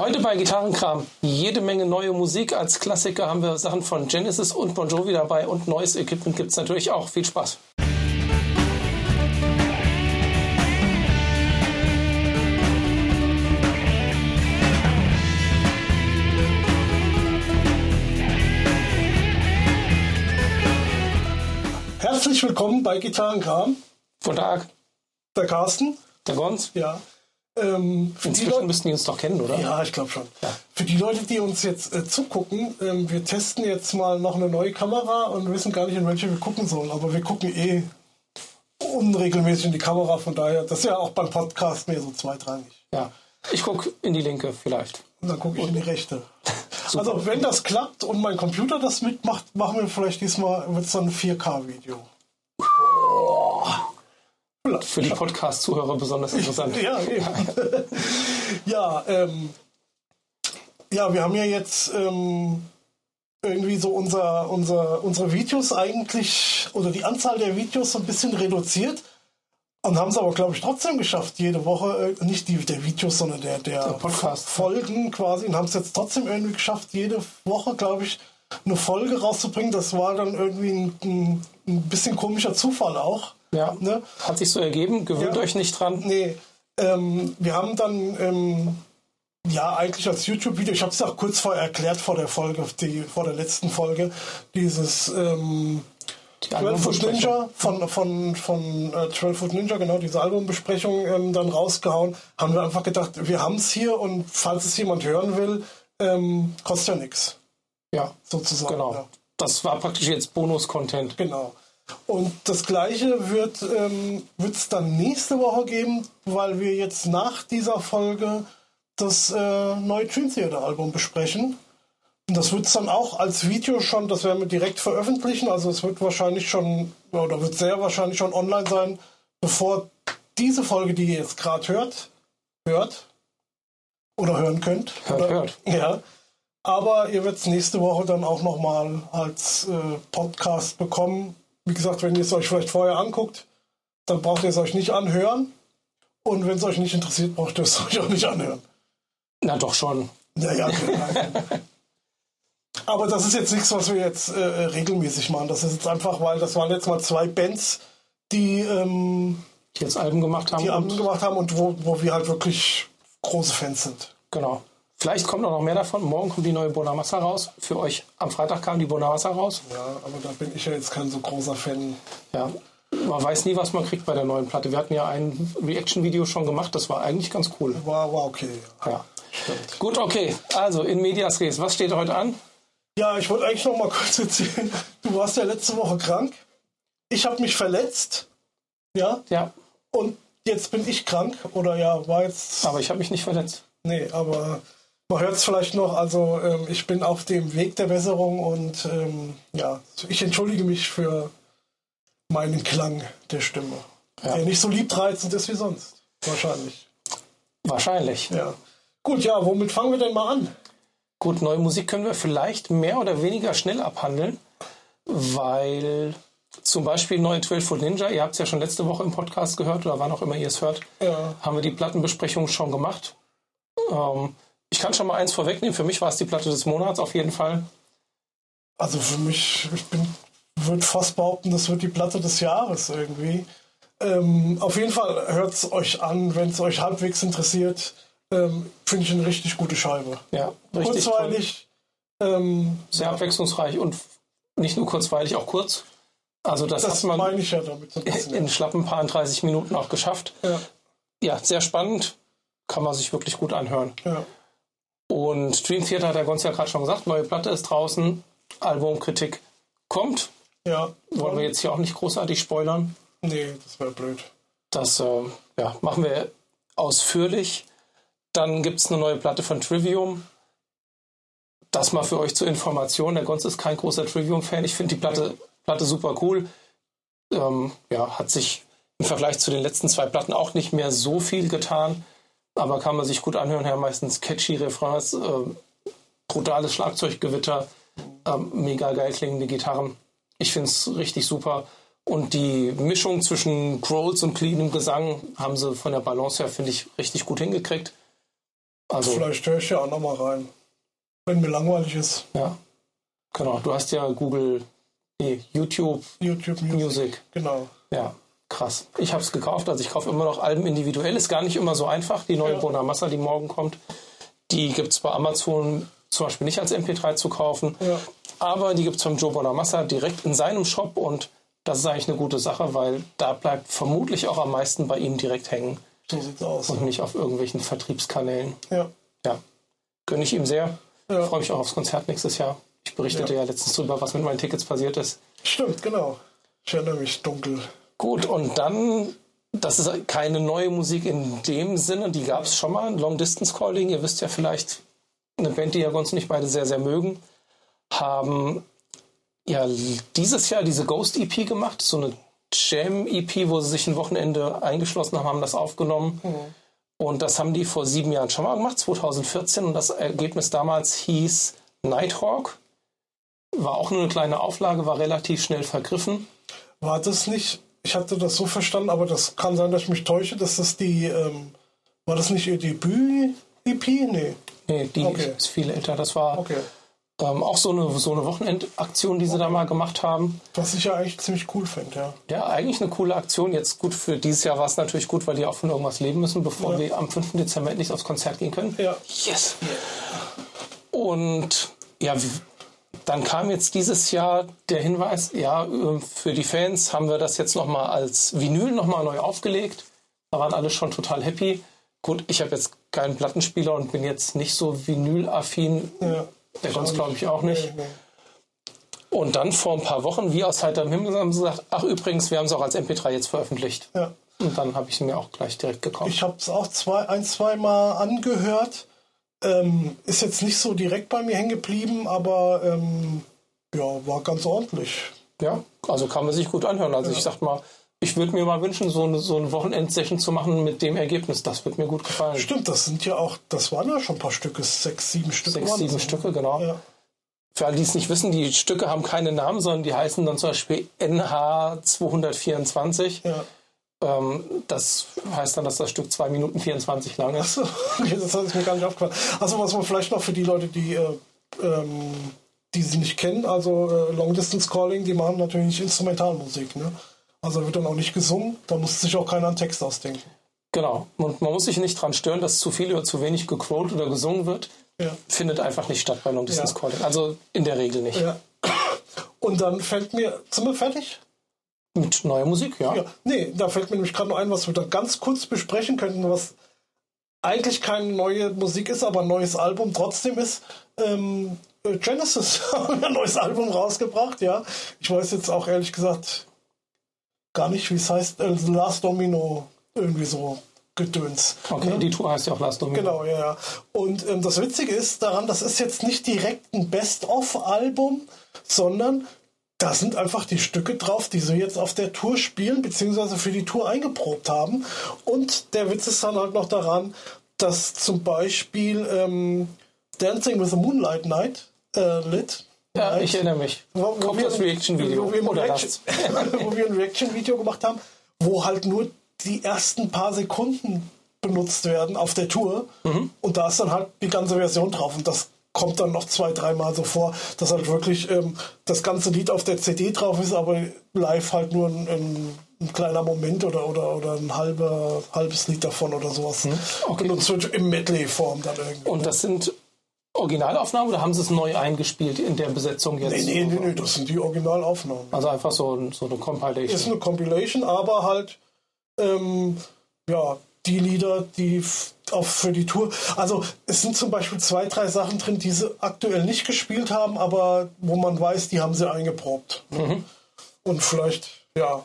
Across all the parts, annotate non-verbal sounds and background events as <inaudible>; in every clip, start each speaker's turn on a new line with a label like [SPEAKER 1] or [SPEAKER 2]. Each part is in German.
[SPEAKER 1] Heute bei Gitarrenkram jede Menge neue Musik. Als Klassiker haben wir Sachen von Genesis und Bon Jovi dabei und neues Equipment gibt es natürlich auch. Viel Spaß.
[SPEAKER 2] Herzlich willkommen bei Gitarrenkram.
[SPEAKER 1] Guten Tag.
[SPEAKER 2] Der Carsten.
[SPEAKER 1] Der Gons.
[SPEAKER 2] Ja. Ähm,
[SPEAKER 1] für Inzwischen die Leute, müssten die uns doch kennen, oder?
[SPEAKER 2] Ja, ich glaube schon. Ja. Für die Leute, die uns jetzt äh, zugucken, ähm, wir testen jetzt mal noch eine neue Kamera und wissen gar nicht, in welche wir gucken sollen. Aber wir gucken eh unregelmäßig in die Kamera, von daher, das ist ja auch beim Podcast mehr so zweitrangig.
[SPEAKER 1] Ja. Ich gucke in die linke vielleicht.
[SPEAKER 2] Und dann gucke ich in die rechte. <laughs> also wenn das klappt und mein Computer das mitmacht, machen wir vielleicht diesmal wird es dann ein 4K-Video.
[SPEAKER 1] Für die Podcast-Zuhörer besonders interessant. <laughs>
[SPEAKER 2] ja, <laughs> ja, ähm, ja, wir haben ja jetzt ähm, irgendwie so unser, unser, unsere Videos eigentlich oder die Anzahl der Videos so ein bisschen reduziert und haben es aber, glaube ich, trotzdem geschafft, jede Woche, äh, nicht die der Videos, sondern der, der, der Podcast-Folgen quasi und haben es jetzt trotzdem irgendwie geschafft, jede Woche, glaube ich, eine Folge rauszubringen. Das war dann irgendwie ein, ein, ein bisschen komischer Zufall auch.
[SPEAKER 1] Ja, ne? hat sich so ergeben. Gewöhnt ja. euch nicht dran.
[SPEAKER 2] Nee, ähm, wir haben dann ähm, ja eigentlich als YouTube-Video, ich habe es auch kurz vorher erklärt vor der Folge, die, vor der letzten Folge, dieses ähm, 12 Foot Ninja von, von, von äh, 12 Foot Ninja, genau, diese Albumbesprechung ähm, dann rausgehauen, haben wir einfach gedacht, wir haben es hier und falls es jemand hören will, ähm, kostet ja nichts.
[SPEAKER 1] Ja, sozusagen. Genau. Ja. Das war praktisch jetzt Bonus-Content.
[SPEAKER 2] Genau. Und das gleiche wird ähm, es dann nächste Woche geben, weil wir jetzt nach dieser Folge das äh, neue Dream Theater Album besprechen. Und das wird es dann auch als Video schon, das werden wir direkt veröffentlichen. Also es wird wahrscheinlich schon, oder wird sehr wahrscheinlich schon online sein, bevor diese Folge, die ihr jetzt gerade hört, hört oder hören könnt.
[SPEAKER 1] Hört,
[SPEAKER 2] oder,
[SPEAKER 1] hört. <laughs>
[SPEAKER 2] Ja. Aber ihr werdet es nächste Woche dann auch nochmal als äh, Podcast bekommen wie gesagt, wenn ihr es euch vielleicht vorher anguckt, dann braucht ihr es euch nicht anhören. Und wenn es euch nicht interessiert, braucht ihr es <laughs> euch auch nicht anhören.
[SPEAKER 1] Na doch schon.
[SPEAKER 2] Ja, ja. <laughs> Aber das ist jetzt nichts, was wir jetzt äh, regelmäßig machen. Das ist jetzt einfach, weil das waren jetzt mal zwei Bands, die, ähm,
[SPEAKER 1] die jetzt Alben gemacht haben.
[SPEAKER 2] Die Alben gemacht haben und wo, wo wir halt wirklich große Fans sind.
[SPEAKER 1] Genau. Vielleicht kommt auch noch mehr davon. Morgen kommt die neue Bonamassa raus. Für euch am Freitag kam die Bonamassa raus.
[SPEAKER 2] Ja, aber da bin ich ja jetzt kein so großer Fan.
[SPEAKER 1] Ja, man weiß nie, was man kriegt bei der neuen Platte. Wir hatten ja ein Reaction-Video schon gemacht. Das war eigentlich ganz cool.
[SPEAKER 2] War, war okay.
[SPEAKER 1] Ja. Stimmt. Gut, okay. Also in Medias Res. Was steht heute an?
[SPEAKER 2] Ja, ich wollte eigentlich noch mal kurz erzählen. Du warst ja letzte Woche krank. Ich habe mich verletzt. Ja.
[SPEAKER 1] Ja.
[SPEAKER 2] Und jetzt bin ich krank. Oder ja, war jetzt.
[SPEAKER 1] Aber ich habe mich nicht verletzt.
[SPEAKER 2] Nee, aber man hört es vielleicht noch, also ähm, ich bin auf dem Weg der Besserung und ähm, ja, ich entschuldige mich für meinen Klang der Stimme. Ja. Der nicht so liebreizend ist wie sonst. Wahrscheinlich.
[SPEAKER 1] Wahrscheinlich.
[SPEAKER 2] Ja. Gut, ja, womit fangen wir denn mal an?
[SPEAKER 1] Gut, neue Musik können wir vielleicht mehr oder weniger schnell abhandeln, weil zum Beispiel neue 12 Foot Ninja, ihr habt es ja schon letzte Woche im Podcast gehört oder wann auch immer ihr es hört,
[SPEAKER 2] ja.
[SPEAKER 1] haben wir die Plattenbesprechung schon gemacht. Ähm, ich kann schon mal eins vorwegnehmen. Für mich war es die Platte des Monats auf jeden Fall.
[SPEAKER 2] Also für mich, ich bin, würde fast behaupten, das wird die Platte des Jahres irgendwie. Ähm, auf jeden Fall hört es euch an, wenn es euch halbwegs interessiert. Ähm, Finde ich eine richtig gute Scheibe.
[SPEAKER 1] Ja,
[SPEAKER 2] richtig. Kurzweilig. Ähm,
[SPEAKER 1] Sehr ja. abwechslungsreich und nicht nur kurzweilig, auch kurz. Also das,
[SPEAKER 2] das
[SPEAKER 1] hat man
[SPEAKER 2] ja damit <laughs>
[SPEAKER 1] in schlappen paar 30 Minuten auch geschafft.
[SPEAKER 2] Ja.
[SPEAKER 1] ja, sehr spannend. Kann man sich wirklich gut anhören.
[SPEAKER 2] Ja.
[SPEAKER 1] Und Dream Theater hat der Gonz ja gerade schon gesagt, neue Platte ist draußen, Albumkritik kommt.
[SPEAKER 2] Ja.
[SPEAKER 1] Wollen wir jetzt hier auch nicht großartig spoilern?
[SPEAKER 2] Nee, das wäre blöd.
[SPEAKER 1] Das äh, ja, machen wir ausführlich. Dann gibt es eine neue Platte von Trivium. Das mal für euch zur Information. Der Gonz ist kein großer Trivium-Fan. Ich finde die Platte, Platte super cool. Ähm, ja, hat sich im Vergleich zu den letzten zwei Platten auch nicht mehr so viel getan aber kann man sich gut anhören. Ja, meistens catchy Refrains, äh, brutales Schlagzeuggewitter, äh, mega geil klingende Gitarren. Ich finde es richtig super. Und die Mischung zwischen Growls und cleanem Gesang haben sie von der Balance her, finde ich, richtig gut hingekriegt. Also,
[SPEAKER 2] Vielleicht höre ich ja auch nochmal rein. Wenn mir langweilig ist.
[SPEAKER 1] ja. Genau, du hast ja Google, nee, YouTube
[SPEAKER 2] YouTube Music.
[SPEAKER 1] Music.
[SPEAKER 2] Genau.
[SPEAKER 1] Ja, krass. Ich habe es gekauft, also ich kaufe immer noch Alben individuell. Ist gar nicht immer so einfach. Die neue
[SPEAKER 2] Ja.
[SPEAKER 1] Bonamassa, die morgen kommt, die gibt es bei Amazon zum Beispiel nicht als MP3 zu kaufen.
[SPEAKER 2] Ja.
[SPEAKER 1] Aber die gibt es vom Joe Bonamassa direkt in seinem Shop und das ist eigentlich eine gute Sache, weil da bleibt vermutlich auch am meisten bei ihm direkt hängen
[SPEAKER 2] So sieht's aus.
[SPEAKER 1] und nicht auf irgendwelchen Vertriebskanälen.
[SPEAKER 2] Ja.
[SPEAKER 1] Ja, gönne ich ihm sehr.
[SPEAKER 2] Ja.
[SPEAKER 1] Freue mich auch aufs Konzert nächstes Jahr. Ich berichtete ja.
[SPEAKER 2] Ja.
[SPEAKER 1] letztens drüber, was mit meinen Tickets passiert ist.
[SPEAKER 2] Stimmt, genau. Ich erinnere mich dunkel.
[SPEAKER 1] Gut, und dann, das ist keine neue Musik in dem Sinne, die gab es schon mal, Long Distance Calling, ihr wisst ja vielleicht, eine Band, die ja uns nicht beide sehr, sehr mögen, haben ja dieses Jahr diese Ghost EP gemacht, so eine Jam EP, wo sie sich ein Wochenende eingeschlossen haben, haben das aufgenommen. Und das haben die vor sieben Jahren schon mal gemacht, 2014. Und das Ergebnis damals hieß Nighthawk. War auch nur eine kleine Auflage, war relativ schnell vergriffen.
[SPEAKER 2] War das nicht, ich hatte das so verstanden, aber das kann sein, dass ich mich täusche, dass das die, ähm, war das nicht ihr Debüt-EP? Nee.
[SPEAKER 1] Nee, die
[SPEAKER 2] Okay.
[SPEAKER 1] ist viel älter. Das war
[SPEAKER 2] Okay.
[SPEAKER 1] ähm, auch so eine, so eine Wochenendaktion, die sie da mal gemacht haben.
[SPEAKER 2] Was ich ja eigentlich ziemlich cool finde, ja.
[SPEAKER 1] Ja, eigentlich eine coole Aktion. Jetzt gut, für dieses Jahr war es natürlich gut, weil die auch von irgendwas leben müssen, bevor
[SPEAKER 2] Ja.
[SPEAKER 1] wir am 5. Dezember endlich aufs Konzert gehen können.
[SPEAKER 2] Ja.
[SPEAKER 1] Yes! Und ja, dann kam jetzt dieses Jahr der Hinweis, ja, äh, für die Fans haben wir das jetzt nochmal als Vinyl nochmal neu aufgelegt. Da waren alle schon total happy. Gut, ich habe jetzt keinen Plattenspieler und bin jetzt nicht so vinyl-affin.
[SPEAKER 2] ja.
[SPEAKER 1] Der Gons glaube ich auch nicht.
[SPEAKER 2] Nee, nee.
[SPEAKER 1] Und dann vor ein paar Wochen, wie aus heiterem Himmel, haben sie gesagt, ach übrigens, wir haben es auch als MP3 jetzt veröffentlicht.
[SPEAKER 2] Ja.
[SPEAKER 1] Und dann habe ich sie mir auch gleich direkt gekauft.
[SPEAKER 2] Ich habe es auch zwei, ein, zwei Mal angehört. Ähm, ist jetzt nicht so direkt bei mir hängen geblieben, aber ähm, ja, war ganz ordentlich.
[SPEAKER 1] ja, also kann man sich gut anhören. Also ich sag mal, ich würde mir mal wünschen, so eine, so eine Wochenendsession zu machen mit dem Ergebnis. Das wird mir gut gefallen.
[SPEAKER 2] Stimmt, das sind ja auch, das waren ja schon ein paar Stücke, sechs, sieben Stücke.
[SPEAKER 1] Sechs, sieben
[SPEAKER 2] das, ne?
[SPEAKER 1] Stücke, genau.
[SPEAKER 2] Ja.
[SPEAKER 1] Für alle, die es nicht wissen, die Stücke haben keine Namen, sondern die heißen dann zum Beispiel NH 224.
[SPEAKER 2] Ja.
[SPEAKER 1] Ähm, das heißt dann, dass das Stück 2 Minuten 24 lang ist.
[SPEAKER 2] Okay, <laughs> das hat mir gar nicht aufgefallen. Also was man vielleicht noch für die Leute, die, äh, ähm, die sie nicht kennen, also äh, Long Distance Calling, die machen natürlich nicht Instrumentalmusik. Ne? Also wird dann auch nicht gesungen, da muss sich auch keiner einen Text ausdenken.
[SPEAKER 1] Genau. Und man muss sich nicht dran stören, dass zu viel oder zu wenig gequotet oder gesungen wird.
[SPEAKER 2] Ja.
[SPEAKER 1] Findet einfach nicht statt bei Long Distance
[SPEAKER 2] Ja.
[SPEAKER 1] Calling. Also in der Regel nicht.
[SPEAKER 2] Ja. Und dann fällt mir, sind wir fertig?
[SPEAKER 1] Mit neuer Musik, ja.
[SPEAKER 2] Ja, nee, da fällt mir nämlich gerade noch ein, was wir da ganz kurz besprechen könnten, was eigentlich keine neue Musik ist, aber ein neues Album trotzdem ist. Ähm, äh, Genesis <laughs> haben ein neues Album rausgebracht, ja. Ich weiß jetzt auch ehrlich gesagt gar nicht, wie es heißt. Äh, The Last Domino, irgendwie so Gedöns.
[SPEAKER 1] Okay,
[SPEAKER 2] ne?
[SPEAKER 1] die Tour heißt ja auch Last Domino.
[SPEAKER 2] Genau, ja, ja. Und ähm, das Witzige ist daran, das ist jetzt nicht direkt ein Best-of-Album, sondern da sind einfach die Stücke drauf, die sie jetzt auf der Tour spielen, beziehungsweise für die Tour eingeprobt haben. Und der Witz ist dann halt noch daran, dass zum Beispiel ähm, Dancing with the Moonlight Night äh, lit.
[SPEAKER 1] Ja,
[SPEAKER 2] Night,
[SPEAKER 1] ich erinnere mich.
[SPEAKER 2] wo, wo,
[SPEAKER 1] Kommt
[SPEAKER 2] wir,
[SPEAKER 1] das Reaction-Video.
[SPEAKER 2] wo, wir Reaction, <laughs> wo wir ein Reaction-Video gemacht haben, wo halt nur die ersten paar Sekunden benutzt werden auf der Tour.
[SPEAKER 1] Mhm.
[SPEAKER 2] Und da ist dann halt die ganze Version drauf. Und das kommt dann noch zwei, dreimal so vor, dass halt wirklich ähm, das ganze Lied auf der CD drauf ist, aber live halt nur ein, ein, ein kleiner Moment oder, oder, oder ein halber, halbes Lied davon oder sowas
[SPEAKER 1] Mhm. Okay.
[SPEAKER 2] benutzt wird im Medley-Form dann irgendwie.
[SPEAKER 1] Und das sind Originalaufnahmen oder haben sie es neu eingespielt in der Besetzung jetzt?
[SPEAKER 2] nee, nee, nee, nee, das sind die Originalaufnahmen.
[SPEAKER 1] Also einfach so, so eine Compilation.
[SPEAKER 2] ist eine Compilation, aber halt ähm, ja die Lieder, die auch für die Tour. Also es sind zum Beispiel zwei, drei Sachen drin, die sie aktuell nicht gespielt haben, aber wo man weiß, die haben sie eingeprobt. Ne? Und vielleicht ja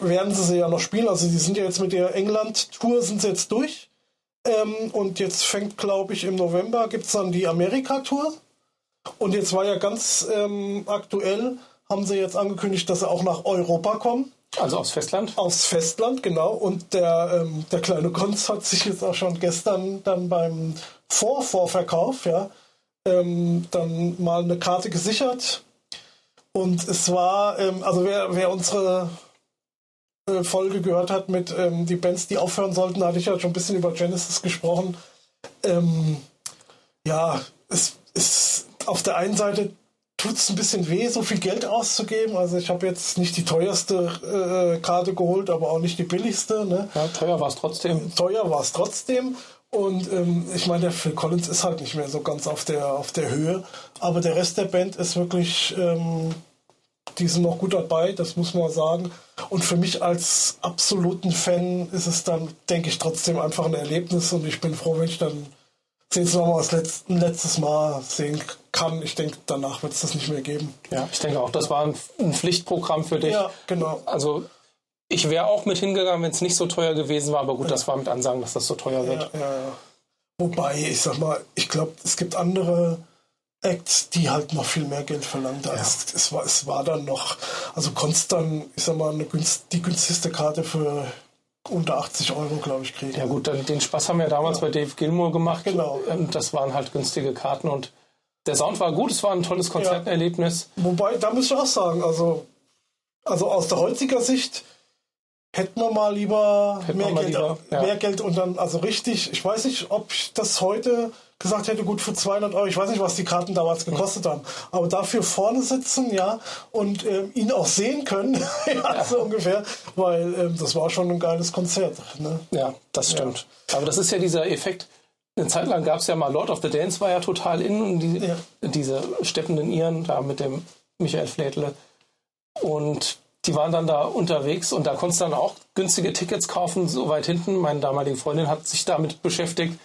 [SPEAKER 2] werden sie sie ja noch spielen. Also die sind ja jetzt mit der England-Tour sind sie jetzt durch. Ähm, und jetzt fängt, glaube ich, im November gibt es dann die Amerika-Tour. Und jetzt war ja ganz ähm, aktuell, haben sie jetzt angekündigt, dass sie auch nach Europa kommen.
[SPEAKER 1] Also aufs Festland?
[SPEAKER 2] Aufs Festland, genau. Und der, ähm, der kleine Konz hat sich jetzt auch schon gestern dann beim Vorvorverkauf, ja, ähm, dann mal eine Karte gesichert. Und es war, ähm, also wer, wer unsere äh, Folge gehört hat mit ähm, die Bands, die aufhören sollten, da hatte ich ja schon ein bisschen über Genesis gesprochen. Ähm, ja, es ist auf der einen Seite tut es ein bisschen weh, so viel Geld auszugeben. Also ich habe jetzt nicht die teuerste äh, Karte geholt, aber auch nicht die billigste. Ne?
[SPEAKER 1] Ja, teuer war es trotzdem.
[SPEAKER 2] Teuer war es trotzdem. Und ähm, ich meine, der Phil Collins ist halt nicht mehr so ganz auf der, auf der Höhe. Aber der Rest der Band ist wirklich, ähm, die sind noch gut dabei, das muss man sagen. Und für mich als absoluten Fan ist es dann, denke ich, trotzdem einfach ein Erlebnis. Und ich bin froh, wenn ich dann sehen nochmal das letzte, letztes Mal sehen kann. Ich denke, danach wird es das nicht mehr geben.
[SPEAKER 1] Ja, ich denke auch, das war ein, Pflichtprogramm für dich.
[SPEAKER 2] Ja, genau.
[SPEAKER 1] Also ich wäre auch mit hingegangen, wenn es nicht so teuer gewesen war, aber gut, ja. das war mit Ansagen, dass das so teuer wird.
[SPEAKER 2] Ja, ja, Wobei, ich sag mal, ich glaube, es gibt andere Acts, die halt noch viel mehr Geld verlangen. Ja. Es, es, war, es war dann noch, also konntest dann, ich sag mal, günst, die günstigste Karte für unter 80 Euro, glaube ich, kriegen.
[SPEAKER 1] Ja gut, dann, den Spaß haben wir damals bei Dave Gilmour gemacht.
[SPEAKER 2] Genau.
[SPEAKER 1] Und das waren halt günstige Karten und der Sound war gut, es war ein tolles Konzerterlebnis.
[SPEAKER 2] Wobei, da muss ich auch sagen, also, also aus der heutiger Sicht, hätten wir mal lieber,
[SPEAKER 1] Hätten
[SPEAKER 2] mehr,
[SPEAKER 1] wir mal
[SPEAKER 2] Geld,
[SPEAKER 1] lieber, ja.
[SPEAKER 2] mehr Geld und dann, also richtig, ich weiß nicht, ob ich das heute gesagt hätte, gut für 200 Euro, ich weiß nicht, was die Karten damals gekostet haben, aber dafür vorne sitzen, ja, und ähm, ihn auch sehen können, <laughs> ja,
[SPEAKER 1] Ja.
[SPEAKER 2] so ungefähr, weil ähm, das war schon ein geiles Konzert. Ne?
[SPEAKER 1] Ja, das stimmt. Aber das ist ja dieser Effekt. Eine Zeit lang gab es ja mal Lord of the Dance, war ja total in, und die,
[SPEAKER 2] Ja.
[SPEAKER 1] diese steppenden Iren da mit dem Michael Flädle. Und die waren dann da unterwegs und da konntest du dann auch günstige Tickets kaufen, so weit hinten. Meine damalige Freundin hat sich damit beschäftigt.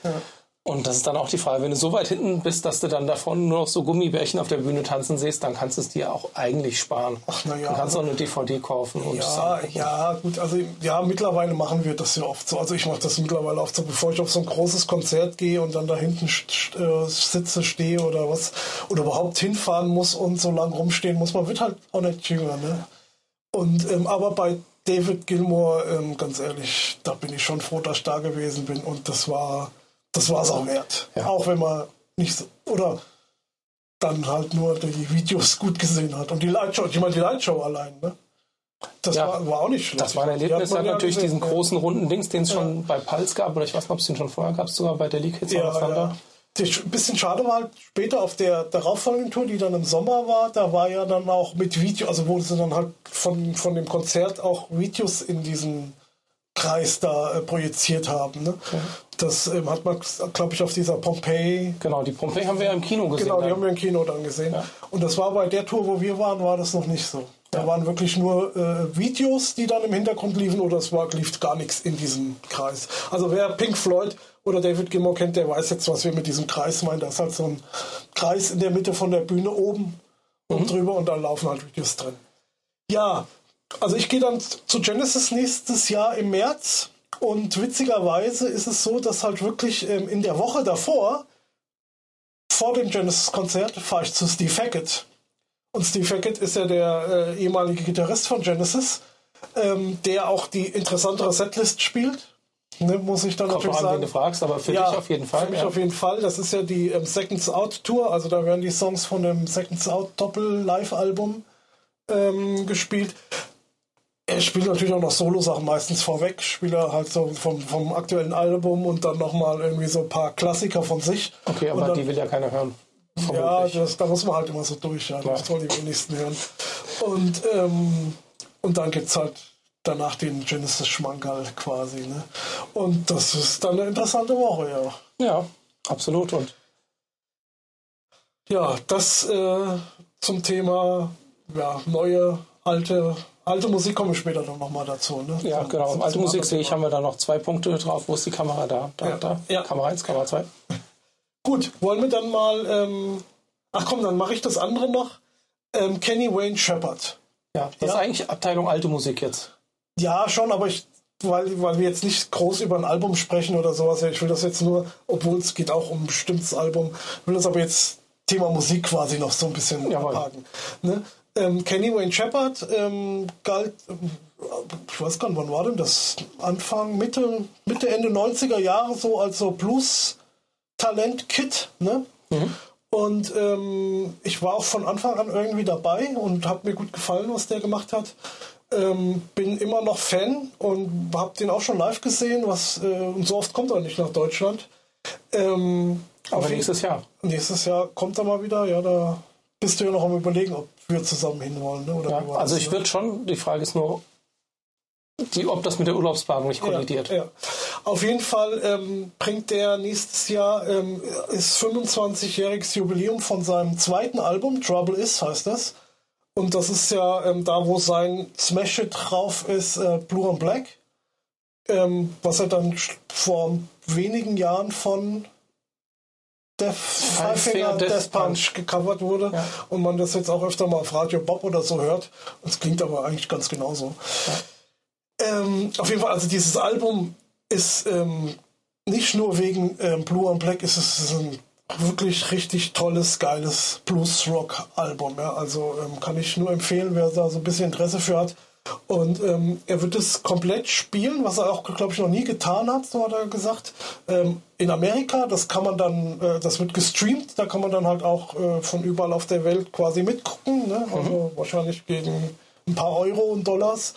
[SPEAKER 1] Und das ist dann auch die Frage, wenn du so weit hinten bist, dass du dann davon nur noch so Gummibärchen auf der Bühne tanzen siehst, dann kannst du es dir auch eigentlich sparen.
[SPEAKER 2] Ach, na ja.
[SPEAKER 1] Du kannst auch eine DVD kaufen und
[SPEAKER 2] Ja, ja, gut, also ja, mittlerweile machen wir das ja oft so. Also ich mache das mittlerweile oft so, bevor ich auf so ein großes Konzert gehe und dann da hinten äh, sitze, stehe oder was, oder überhaupt hinfahren muss und so lang rumstehen muss, man wird halt auch nicht jünger, ne? Und ähm, aber bei David Gilmour, ähm, ganz ehrlich, da bin ich schon froh, dass ich da gewesen bin und das war, das war es auch wert.
[SPEAKER 1] Ja.
[SPEAKER 2] Auch wenn man nicht so, oder dann halt nur die Videos gut gesehen hat und die Lightshow, ich meine die Lightshow allein, ne? Das
[SPEAKER 1] Ja.
[SPEAKER 2] war, war auch nicht schlecht.
[SPEAKER 1] Das war ein Erlebnis,
[SPEAKER 2] hat
[SPEAKER 1] hat natürlich
[SPEAKER 2] gesehen,
[SPEAKER 1] diesen
[SPEAKER 2] ja.
[SPEAKER 1] großen runden Dings, den es schon bei Pulse gab, oder ich weiß nicht, ob es den schon vorher gab, sogar bei der League Hits
[SPEAKER 2] Ja, ja. Ein bisschen schade war halt später auf der darauffolgenden Tour, die dann im Sommer war, da war ja dann auch mit Video, also wo sie dann halt von, von dem Konzert auch Videos in diesen Kreis da äh, projiziert haben. Ne? Das ähm, hat man, glaube ich, auf dieser Pompeii
[SPEAKER 1] Genau, die Pompeii haben wir ja im Kino gesehen.
[SPEAKER 2] Genau, die
[SPEAKER 1] dann.
[SPEAKER 2] haben wir im Kino dann gesehen.
[SPEAKER 1] Ja.
[SPEAKER 2] Und das war bei der Tour, wo wir waren, war das noch nicht so. Da waren wirklich nur äh, Videos, die dann im Hintergrund liefen oder es war, lief gar nichts in diesem Kreis. Also wer Pink Floyd oder David Gilmour kennt, der weiß jetzt, was wir mit diesem Kreis meinen. Da ist halt so ein Kreis in der Mitte von der Bühne oben und drüber und da laufen halt Videos drin. Ja, also ich gehe dann zu Genesis nächstes Jahr im März und witzigerweise ist es so, dass halt wirklich ähm, in der Woche davor vor dem Genesis-Konzert fahre ich zu Steve Hackett. Und Steve Hackett ist ja der äh, ehemalige Gitarrist von Genesis, ähm, der auch die interessantere Setlist spielt. Ne, muss ich dann
[SPEAKER 1] Kommt
[SPEAKER 2] natürlich
[SPEAKER 1] an,
[SPEAKER 2] sagen.
[SPEAKER 1] du fragst, aber für dich auf jeden Fall.
[SPEAKER 2] Für mich
[SPEAKER 1] ja.
[SPEAKER 2] auf jeden Fall. Das ist ja die ähm, Seconds Out Tour. Also da werden die Songs von dem Seconds Out Doppel-Live-Album ähm, gespielt. Er spielt natürlich auch noch Solo-Sachen meistens vorweg. Spielt er halt so vom, vom aktuellen Album und dann nochmal irgendwie so ein paar Klassiker von sich.
[SPEAKER 1] Okay, aber
[SPEAKER 2] dann,
[SPEAKER 1] die will ja keiner hören.
[SPEAKER 2] ja,
[SPEAKER 1] Vermutlich.
[SPEAKER 2] das, da muss man halt immer so durch, ja. Das
[SPEAKER 1] Ja.
[SPEAKER 2] wollen die wenigsten hören. Und, ähm, und dann gibt es halt danach den Genesis-Schmankerl quasi. Ne? Und das ist dann eine interessante Woche, ja.
[SPEAKER 1] ja, absolut. Und
[SPEAKER 2] Ja, das äh, zum Thema ja, neue, alte, alte Musik komme ich später dann nochmal dazu. Ne?
[SPEAKER 1] ja,
[SPEAKER 2] Zum-
[SPEAKER 1] genau. Alte Musik sehe ich, haben wir da noch zwei Punkte drauf. Wo ist die Kamera da? Da,
[SPEAKER 2] Ja,
[SPEAKER 1] da.
[SPEAKER 2] ja.
[SPEAKER 1] Kamera 1, Kamera 2.
[SPEAKER 2] Gut, wollen wir dann mal. Ähm, ach komm, dann mache ich das andere noch. Ähm, Kenny Wayne Shepherd.
[SPEAKER 1] Ja, das
[SPEAKER 2] Ja.
[SPEAKER 1] ist eigentlich Abteilung alte Musik jetzt.
[SPEAKER 2] Ja, schon, aber ich, weil, weil wir jetzt nicht groß über ein Album sprechen oder sowas. Ich will das jetzt nur, obwohl es geht auch um ein bestimmtes Album, will das aber jetzt Thema Musik quasi noch so ein bisschen
[SPEAKER 1] Jawohl.
[SPEAKER 2] abhaken. Ne? Ähm, Kenny Wayne Shepherd ähm, galt, ähm, ich weiß gar nicht, wann war denn das? Anfang, Mitte, Mitte, Ende 90er Jahre so als so Blues-Talent-Kit. Ne? Und ähm, ich war auch von Anfang an irgendwie dabei und hat mir gut gefallen, was der gemacht hat. Ähm, bin immer noch Fan und habe den auch schon live gesehen, was äh, und so oft kommt er nicht nach Deutschland. Ähm,
[SPEAKER 1] Aber nächstes Jahr.
[SPEAKER 2] Nächstes Jahr kommt er mal wieder, ja, da bist du ja noch am überlegen, ob wir zusammen hinwollen. Ne? Oder
[SPEAKER 1] ja, also ich ne? würde schon, die Frage ist nur, die, ob das mit der Urlaubsbahn nicht kollidiert.
[SPEAKER 2] Ja, ja. Auf jeden Fall ähm, bringt der nächstes Jahr, ähm, ist 25-jähriges Jubiläum von seinem zweiten Album, Trouble Is heißt das. Und das ist ja ähm, da, wo sein Smash-Hit drauf ist, äh, Blue and Black. Ähm, was er dann vor wenigen Jahren von Death, Five Finger Death, Punch, gecovert wurde ja. und man das jetzt auch öfter mal auf Radio Bob oder so hört. Es klingt aber eigentlich ganz genauso. Ja. Ähm, auf jeden Fall, also dieses Album ist ähm, nicht nur wegen ähm, Blue and Black, ist es ist ein wirklich richtig tolles, geiles Blues-Rock-Album. Ja? Also ähm, kann ich nur empfehlen, wer da so ein bisschen Interesse für hat. Und ähm, er wird es komplett spielen, was er auch, glaube ich, noch nie getan hat, so hat er gesagt. Ähm, in Amerika, das kann man dann, äh, das wird gestreamt, da kann man dann halt auch äh, von überall auf der Welt quasi mitgucken. Ne? Also mhm. wahrscheinlich gegen ein paar Euro und Dollars.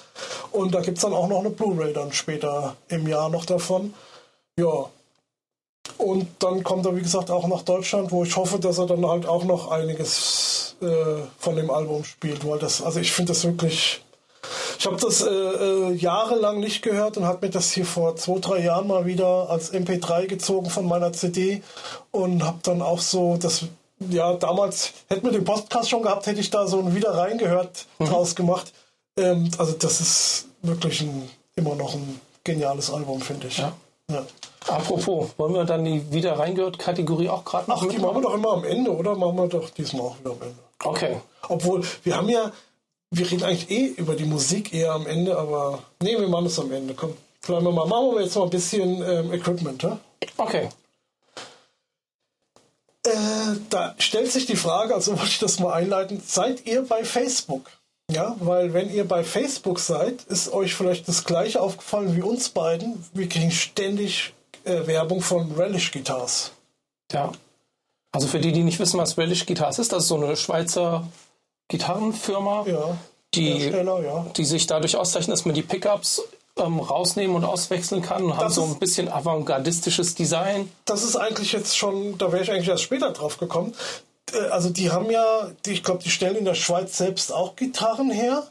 [SPEAKER 2] Und da gibt es dann auch noch eine Blu-ray dann später im Jahr noch davon. Ja, und dann kommt er, wie gesagt, auch nach Deutschland, wo ich hoffe, dass er dann halt auch noch einiges äh, von dem Album spielt. Weil das, also ich finde das wirklich. Ich habe das äh, äh, jahrelang nicht gehört und habe mir das hier vor zwei, drei Jahren mal wieder als MP3 gezogen von meiner CD und habe dann auch so das ja, damals hätten wir den Podcast schon gehabt, hätte ich da so ein wieder reingehört mhm. draus gemacht. Ähm, also das ist wirklich ein, immer noch ein geniales Album, finde ich.
[SPEAKER 1] Ja. ja. Apropos, wollen wir dann die wieder reingehört Kategorie auch gerade
[SPEAKER 2] noch Ach, die machen wir doch immer am Ende, oder? Machen wir doch diesmal auch wieder am Ende.
[SPEAKER 1] Okay.
[SPEAKER 2] Obwohl, wir haben ja, wir reden eigentlich eh über die Musik eher am Ende, aber nee, wir machen es am Ende. Komm, bleiben wir mal. Machen wir jetzt mal ein bisschen ähm, Equipment, ja?
[SPEAKER 1] Okay.
[SPEAKER 2] Äh, da stellt sich die Frage, also <laughs> wollte ich das mal einleiten, seid ihr bei Facebook? Ja, weil wenn ihr bei Facebook seid, ist euch vielleicht das gleiche aufgefallen wie uns beiden. Wir kriegen ständig äh, Werbung von Relish Guitars.
[SPEAKER 1] Ja. Also für die, die nicht wissen, was Relish Guitars ist, das ist so eine Schweizer Gitarrenfirma,
[SPEAKER 2] ja.
[SPEAKER 1] die,
[SPEAKER 2] ja.
[SPEAKER 1] die sich dadurch auszeichnet, dass man die Pickups ähm, rausnehmen und auswechseln kann und das haben so ein bisschen avantgardistisches Design.
[SPEAKER 2] Das ist eigentlich jetzt schon, da wäre ich eigentlich erst später drauf gekommen. Äh, also die haben ja, die, ich glaube, die stellen in der Schweiz selbst auch Gitarren her.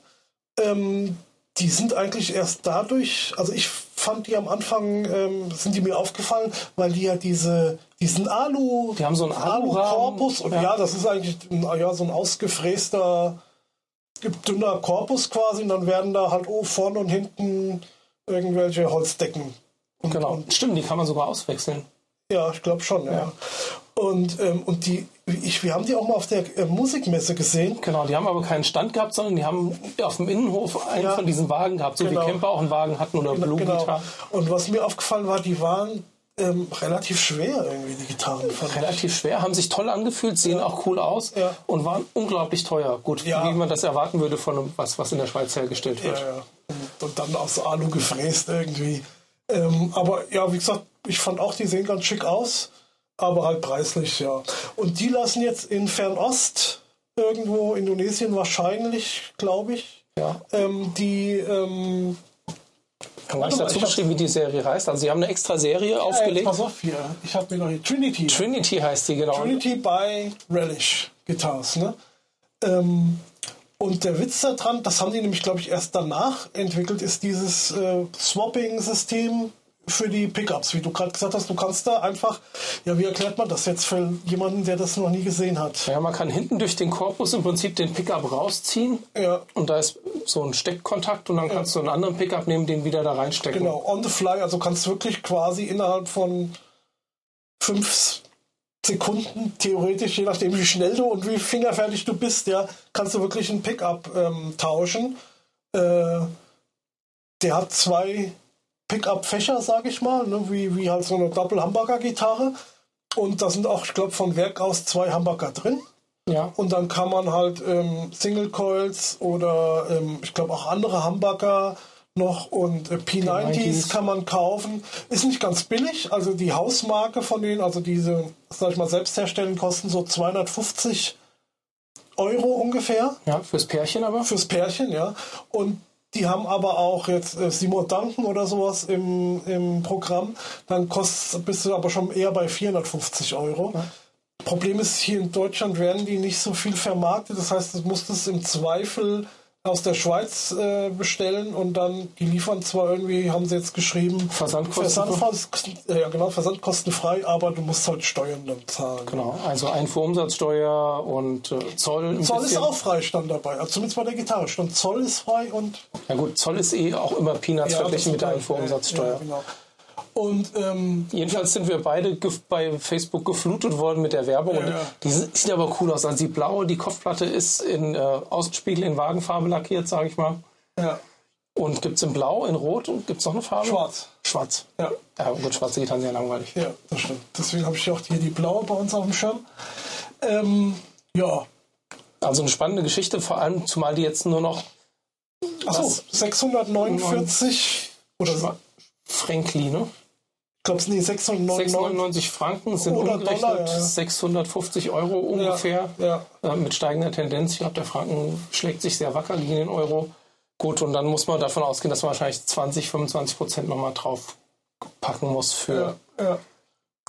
[SPEAKER 2] Ähm, die sind eigentlich erst dadurch, also ich fand die am Anfang, ähm, sind die mir aufgefallen, weil die ja diese, diesen Alu,
[SPEAKER 1] die haben so einen
[SPEAKER 2] Alu-Korpus und ja. ja. das ist eigentlich ein, ja, so ein ausgefräster, dünner Korpus quasi und dann werden da halt oh, vorne und hinten irgendwelche Holzdecken.
[SPEAKER 1] Und, genau, und, stimmt, die kann man sogar auswechseln.
[SPEAKER 2] Ja, ich glaube schon, ja. ja. Und, ähm, und die, ich, wir haben die auch mal auf der äh, Musikmesse gesehen.
[SPEAKER 1] Genau, die haben aber keinen Stand gehabt, sondern die haben auf dem Innenhof einen ja, von diesen Wagen gehabt, so genau. wie Camper auch einen Wagen hatten oder genau, genau.
[SPEAKER 2] Und was mir aufgefallen war, die waren ähm, relativ schwer irgendwie, die Gitarren.
[SPEAKER 1] Relativ ich. schwer, haben sich toll angefühlt, sehen ja. auch cool aus
[SPEAKER 2] ja.
[SPEAKER 1] und waren unglaublich teuer. Gut, wie man das erwarten würde von einem, was, was in der Schweiz hergestellt wird.
[SPEAKER 2] Ja, und, und, dann aus Alu gefräst irgendwie. Ähm, aber ja, wie gesagt, ich fand auch, die sehen ganz schick aus aber halt preislich, ja. Und die lassen jetzt in Fernost, irgendwo Indonesien wahrscheinlich, glaube ich,
[SPEAKER 1] ja.
[SPEAKER 2] ähm, die. Ähm,
[SPEAKER 1] Haben wir nicht dazu geschrieben, wie die Serie heißt? Also, sie haben eine extra Serie ja, aufgelegt.
[SPEAKER 2] pass auf hier, ich habe mir noch hier Trinity.
[SPEAKER 1] Trinity heißt die, genau.
[SPEAKER 2] Trinity by Relish Guitars, ne? Ähm, und der Witz daran, das haben die nämlich, glaube ich, erst danach entwickelt, ist dieses äh, Swapping-System für die Pickups, wie du gerade gesagt hast, du kannst da einfach, ja, wie erklärt man das jetzt für jemanden, der das noch nie gesehen hat?
[SPEAKER 1] Ja, man kann hinten durch den Korpus im Prinzip den Pickup rausziehen.
[SPEAKER 2] Ja.
[SPEAKER 1] Und da ist so ein Steckkontakt und dann kannst ja. du einen anderen Pickup nehmen, den wieder da reinstecken.
[SPEAKER 2] Genau, on the fly, also kannst du wirklich quasi innerhalb von fünf Sekunden, theoretisch, je nachdem wie schnell du und wie fingerfertig du bist, ja, kannst du wirklich einen Pickup ähm, tauschen. Äh, der hat zwei Pickup-Fächer, sage ich mal, ne, wie, wie halt so eine Doppel-Hamburger-Gitarre. Und da sind auch, ich glaube, von Werk aus zwei Hamburger drin.
[SPEAKER 1] Ja.
[SPEAKER 2] Und dann kann man halt ähm, Single Coils oder ähm, ich glaube auch andere Hamburger noch und äh, P90s, P90s kann man kaufen. Ist nicht ganz billig, also die Hausmarke von denen, also diese, sag ich mal, selbst herstellen, kosten so 250 Euro ungefähr.
[SPEAKER 1] Ja, fürs Pärchen aber?
[SPEAKER 2] Fürs Pärchen, ja. Und die haben aber auch jetzt äh, Simon Duncan oder sowas im, im Programm. Dann kostet, bist du aber schon eher bei 450 Euro. Ja. Problem ist, hier in Deutschland werden die nicht so viel vermarktet. Das heißt, du musst es im Zweifel aus der Schweiz äh, bestellen und dann die liefern zwar irgendwie, haben sie jetzt geschrieben,
[SPEAKER 1] Versandkosten.
[SPEAKER 2] Versand, ja, genau, versandkostenfrei, aber du musst halt Steuern dann zahlen.
[SPEAKER 1] Genau, also Einfuhrumsatzsteuer und äh, Zoll.
[SPEAKER 2] Zoll ist auch frei, stand dabei. Also zumindest bei der Gitarre stand Zoll ist frei und.
[SPEAKER 1] Ja gut, Zoll ist eh auch immer Peanuts ja, verglichen mit der Einfuhrumsatzsteuer. Ja, genau.
[SPEAKER 2] Und, ähm,
[SPEAKER 1] Jedenfalls sind wir beide bei Facebook geflutet worden mit der Werbung. Ja, ja. Die sieht aber cool aus. Also die blaue, die Kopfplatte ist in äh, Außenspiegel in Wagenfarbe lackiert, sage ich mal.
[SPEAKER 2] Ja.
[SPEAKER 1] Und gibt es in Blau, in Rot und gibt es noch eine Farbe?
[SPEAKER 2] Schwarz.
[SPEAKER 1] Schwarz.
[SPEAKER 2] Ja.
[SPEAKER 1] Ja, gut, schwarze Gitarren sehr langweilig.
[SPEAKER 2] Ja, das stimmt. Deswegen habe ich auch hier die blaue bei uns auf dem Schirm. Ähm, ja.
[SPEAKER 1] Also eine spannende Geschichte, vor allem, zumal die jetzt nur noch.
[SPEAKER 2] Achso, 649
[SPEAKER 1] oder Frankli, ne?
[SPEAKER 2] Glaube, nee, 699,
[SPEAKER 1] 699 Franken sind umgerechnet
[SPEAKER 2] Dollar, ja.
[SPEAKER 1] 650 Euro ungefähr.
[SPEAKER 2] Ja,
[SPEAKER 1] Äh, mit steigender Tendenz. Ich glaube, der Franken schlägt sich sehr wacker gegen den Euro. Gut, und dann muss man davon ausgehen, dass man wahrscheinlich 20, 25 Prozent nochmal drauf packen muss für.
[SPEAKER 2] Ja, ja.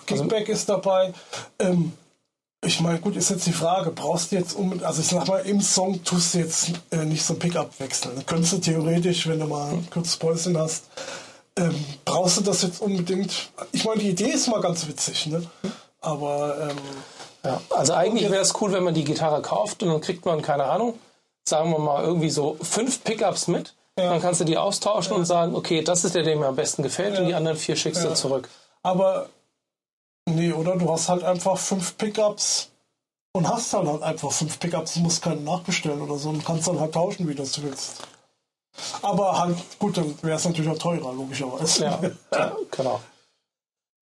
[SPEAKER 2] Kickback also, ist dabei. Ähm, ich meine, gut, ist jetzt die Frage, brauchst du jetzt um, also ich sag mal, im Song tust du jetzt äh, nicht so ein Pickup wechseln. Könntest du theoretisch, wenn du mal ein kurzes Päuschen hast, ähm, brauchst du das jetzt unbedingt? Ich meine, die Idee ist mal ganz witzig, ne? Aber ähm,
[SPEAKER 1] ja, also eigentlich wäre es cool, wenn man die Gitarre kauft und dann kriegt man, keine Ahnung, sagen wir mal irgendwie so fünf Pickups mit. Ja. Dann kannst du die austauschen ja. und sagen, okay, das ist der, der mir am besten gefällt ja. und die anderen vier schickst du zurück.
[SPEAKER 2] Aber nee, oder? Du hast halt einfach fünf Pickups und hast dann halt einfach fünf Pickups, du musst keinen nachbestellen oder so und kannst dann halt tauschen, wie du willst. Aber halt, gut, dann wäre es natürlich auch teurer, logischerweise.
[SPEAKER 1] Ja, ja, genau.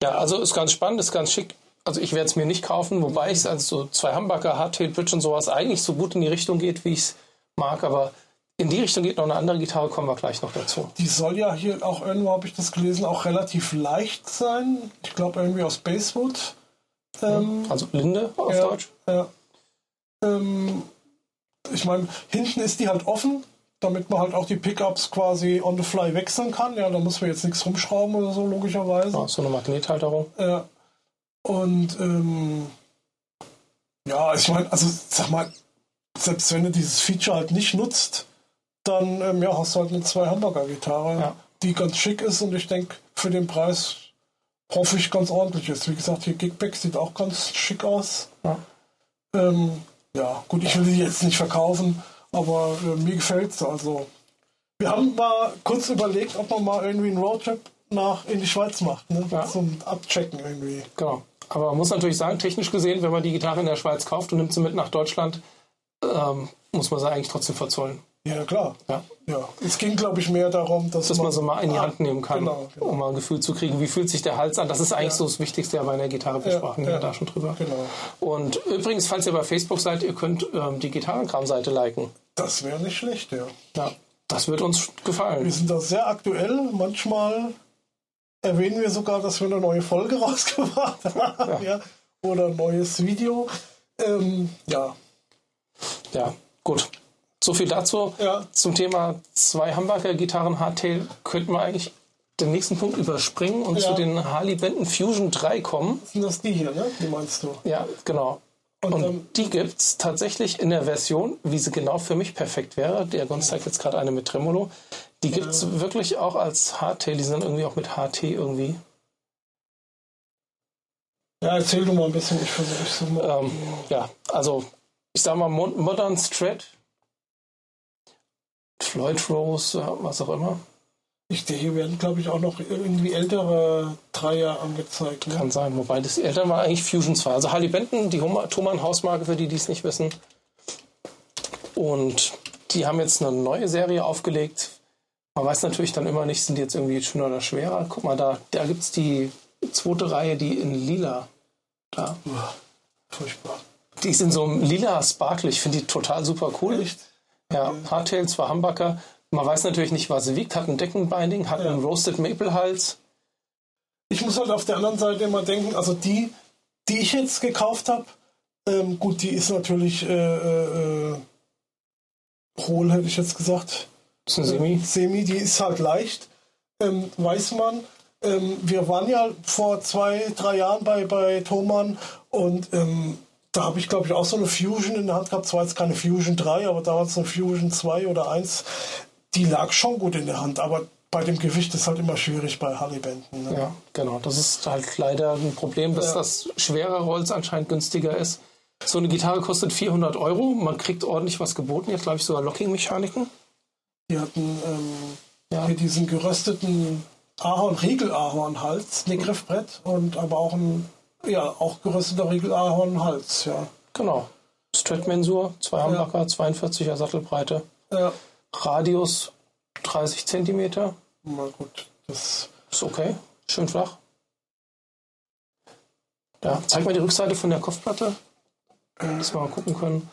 [SPEAKER 1] Ja, also ist ganz spannend, ist ganz schick. Also ich werde es mir nicht kaufen, wobei es also so zwei Hamburger Hardtail Bridge und sowas eigentlich so gut in die Richtung geht, wie ich es mag, aber in die Richtung geht noch eine andere Gitarre, kommen wir gleich noch dazu.
[SPEAKER 2] Die soll ja hier auch irgendwo, habe ich das gelesen, auch relativ leicht sein. Ich glaube irgendwie aus Basewood.
[SPEAKER 1] Ähm, also Linde auf
[SPEAKER 2] ja,
[SPEAKER 1] Deutsch.
[SPEAKER 2] Ja. Ähm, ich meine, hinten ist die halt offen, damit man halt auch die Pickups quasi on the fly wechseln kann. Ja, da muss man jetzt nichts rumschrauben oder so, logischerweise.
[SPEAKER 1] Ja, so eine Magnethalterung.
[SPEAKER 2] Ja. Und ähm, ja, ich meine, also sag mal, selbst wenn du dieses Feature halt nicht nutzt, dann ähm, ja, hast du halt eine zwei Hamburger Gitarre, ja. die ganz schick ist und ich denke für den Preis hoffe ich ganz ordentlich ist. Wie gesagt, hier Gigback sieht auch ganz schick aus.
[SPEAKER 1] Ja,
[SPEAKER 2] ähm, ja gut, ich will sie jetzt nicht verkaufen. Aber äh, mir gefällt es. Also, wir haben mal kurz überlegt, ob man mal irgendwie einen Roadtrip nach in die Schweiz macht, ne? Ja. zum Abchecken irgendwie.
[SPEAKER 1] Genau. Aber man muss natürlich sagen, technisch gesehen, wenn man die Gitarre in der Schweiz kauft und nimmt sie mit nach Deutschland, ähm, muss man sie eigentlich trotzdem verzollen.
[SPEAKER 2] Ja, klar.
[SPEAKER 1] Ja.
[SPEAKER 2] ja. Es ging, glaube ich, mehr darum, dass,
[SPEAKER 1] dass man, man so mal in die Hand nehmen kann,
[SPEAKER 2] genau, genau.
[SPEAKER 1] um mal ein Gefühl zu kriegen, wie fühlt sich der Hals an. Das ist eigentlich ja. so das Wichtigste bei einer Gitarre. Wir
[SPEAKER 2] ja,
[SPEAKER 1] sprachen
[SPEAKER 2] ja,
[SPEAKER 1] da schon drüber.
[SPEAKER 2] Genau.
[SPEAKER 1] Und übrigens, falls ihr bei Facebook seid, ihr könnt ähm, die Gitarrenkram-Seite liken.
[SPEAKER 2] Das wäre nicht schlecht, ja.
[SPEAKER 1] Ja, das wird uns gefallen.
[SPEAKER 2] Wir sind da sehr aktuell. Manchmal erwähnen wir sogar, dass wir eine neue Folge <laughs> rausgebracht haben. Ja. Oder ein neues Video. Ähm, ja.
[SPEAKER 1] Ja, gut. So viel dazu.
[SPEAKER 2] Ja.
[SPEAKER 1] Zum Thema zwei Hamburger Gitarren Hardtail könnten wir eigentlich den nächsten Punkt überspringen und
[SPEAKER 2] Ja.
[SPEAKER 1] zu den Harley Benton Fusion 3 kommen.
[SPEAKER 2] Sind das die hier, ne? Die meinst du?
[SPEAKER 1] Ja, genau.
[SPEAKER 2] Und,
[SPEAKER 1] Und
[SPEAKER 2] ähm,
[SPEAKER 1] die gibt es tatsächlich in der Version, wie sie genau für mich perfekt wäre. Der Gon zeigt jetzt gerade eine mit Tremolo. Die gibt es wirklich auch als Hardtail. Die sind irgendwie auch mit HT irgendwie.
[SPEAKER 2] ja, erzähl du mal ein bisschen. Ich versuche so mal.
[SPEAKER 1] Ähm, ja, also ich sag mal Mo- Modern Strat, Floyd Rose, was auch immer.
[SPEAKER 2] Ich, hier werden, glaube ich, auch noch irgendwie ältere Dreier angezeigt. Ne?
[SPEAKER 1] Kann sein, wobei das älter war eigentlich Fusion 2. Also Harley Benton, die Homa- Thomann Hausmarke, für die, die es nicht wissen. Und die haben jetzt eine neue Serie aufgelegt. Man weiß natürlich dann immer nicht, sind die jetzt irgendwie schöner oder schwerer. Guck mal, da, da gibt es die zweite Reihe, die in lila. Da.
[SPEAKER 2] Uah, furchtbar.
[SPEAKER 1] Die ist in so einem lila Sparkle. Ich finde die total super cool.
[SPEAKER 2] Echt?
[SPEAKER 1] Ja, Hardtail, zwar Humbucker. Man weiß natürlich nicht, was sie wiegt. Hat ein Deckenbinding, hat
[SPEAKER 2] Ja.
[SPEAKER 1] einen Roasted Maple Hals.
[SPEAKER 2] Ich muss halt auf der anderen Seite immer denken, also die, die ich jetzt gekauft habe, ähm, gut, die ist natürlich äh, äh, hohl, hätte ich jetzt gesagt.
[SPEAKER 1] ist ein Semi.
[SPEAKER 2] Semi, die ist halt leicht, ähm, weiß man. Ähm, wir waren ja vor zwei, drei Jahren bei, bei Thomann und ähm, da habe ich, glaube ich, auch so eine Fusion in der Hand gehabt. Zwar jetzt keine Fusion 3, aber damals eine Fusion 2 oder 1. Die lag schon gut in der Hand, aber bei dem Gewicht ist halt immer schwierig bei Harley-Bänden. Ne?
[SPEAKER 1] Ja, genau. Das ist halt leider ein Problem, dass
[SPEAKER 2] Ja.
[SPEAKER 1] das schwere Holz anscheinend günstiger ist. So eine Gitarre kostet 400 Euro. Man kriegt ordentlich was geboten. Jetzt glaube ich sogar Locking-Mechaniken.
[SPEAKER 2] Die hatten ähm,
[SPEAKER 1] Ja.
[SPEAKER 2] hier diesen gerösteten Ahorn, Riegel-Ahorn-Hals, ne Griffbrett und aber auch ein, ja, auch gerösteter Riegel-Ahorn-Hals, ja.
[SPEAKER 1] Genau. Strat-Mensur, zwei Humbucker, 42er Sattelbreite.
[SPEAKER 2] Ja,
[SPEAKER 1] Radius 30 Zentimeter.
[SPEAKER 2] na gut, das,
[SPEAKER 1] Ist okay. Schön flach. Ja, zeig mal die Rückseite von der Kopfplatte. Dass wir mal gucken können.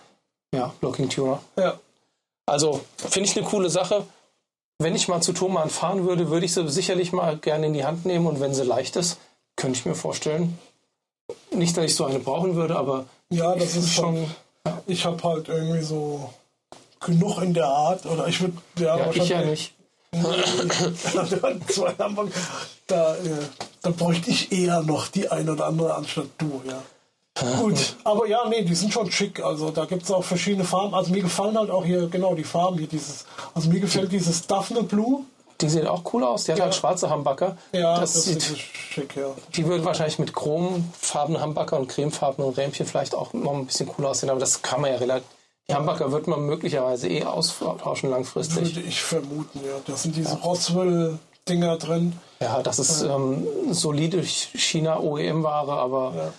[SPEAKER 1] Ja, Locking Tuner.
[SPEAKER 2] ja,
[SPEAKER 1] Also, finde ich eine coole Sache. Wenn ich mal zu Thomann fahren würde, würde ich sie sicherlich mal gerne in die Hand nehmen und wenn sie leicht ist, könnte ich mir vorstellen. Nicht, dass ich so eine brauchen würde, aber
[SPEAKER 2] ja, das ist
[SPEAKER 1] schon.
[SPEAKER 2] schon, ich habe halt irgendwie so genug in der Art, oder ich würde, ja,
[SPEAKER 1] Ja, ich ja nicht. <laughs>
[SPEAKER 2] zwei Hamburg, da, äh, da bräuchte ich eher noch die ein oder andere anstatt du, ja. Gut, aber ja, nee, die sind schon schick. Also da gibt es auch verschiedene Farben. Also mir gefallen halt auch hier, genau, die Farben hier, dieses, also mir gefällt dieses Daphne Blue.
[SPEAKER 1] Die sieht auch cool aus. Die hat
[SPEAKER 2] Ja.
[SPEAKER 1] halt schwarze Humbucker.
[SPEAKER 2] Ja,
[SPEAKER 1] das,
[SPEAKER 2] das,
[SPEAKER 1] sieht,
[SPEAKER 2] schick, ja.
[SPEAKER 1] die würde wahrscheinlich mit chromfarbenen Humbucker und cremefarbenen Rähmchen vielleicht auch noch ein bisschen cooler aussehen, aber das kann man ja relativ. Die Humbucker wird man möglicherweise eh austauschen langfristig.
[SPEAKER 2] Würde ich vermuten, ja. Da sind diese Roswell-Dinger drin.
[SPEAKER 1] Ja, das ist ähm, solide China-OEM-Ware, aber
[SPEAKER 2] Ja.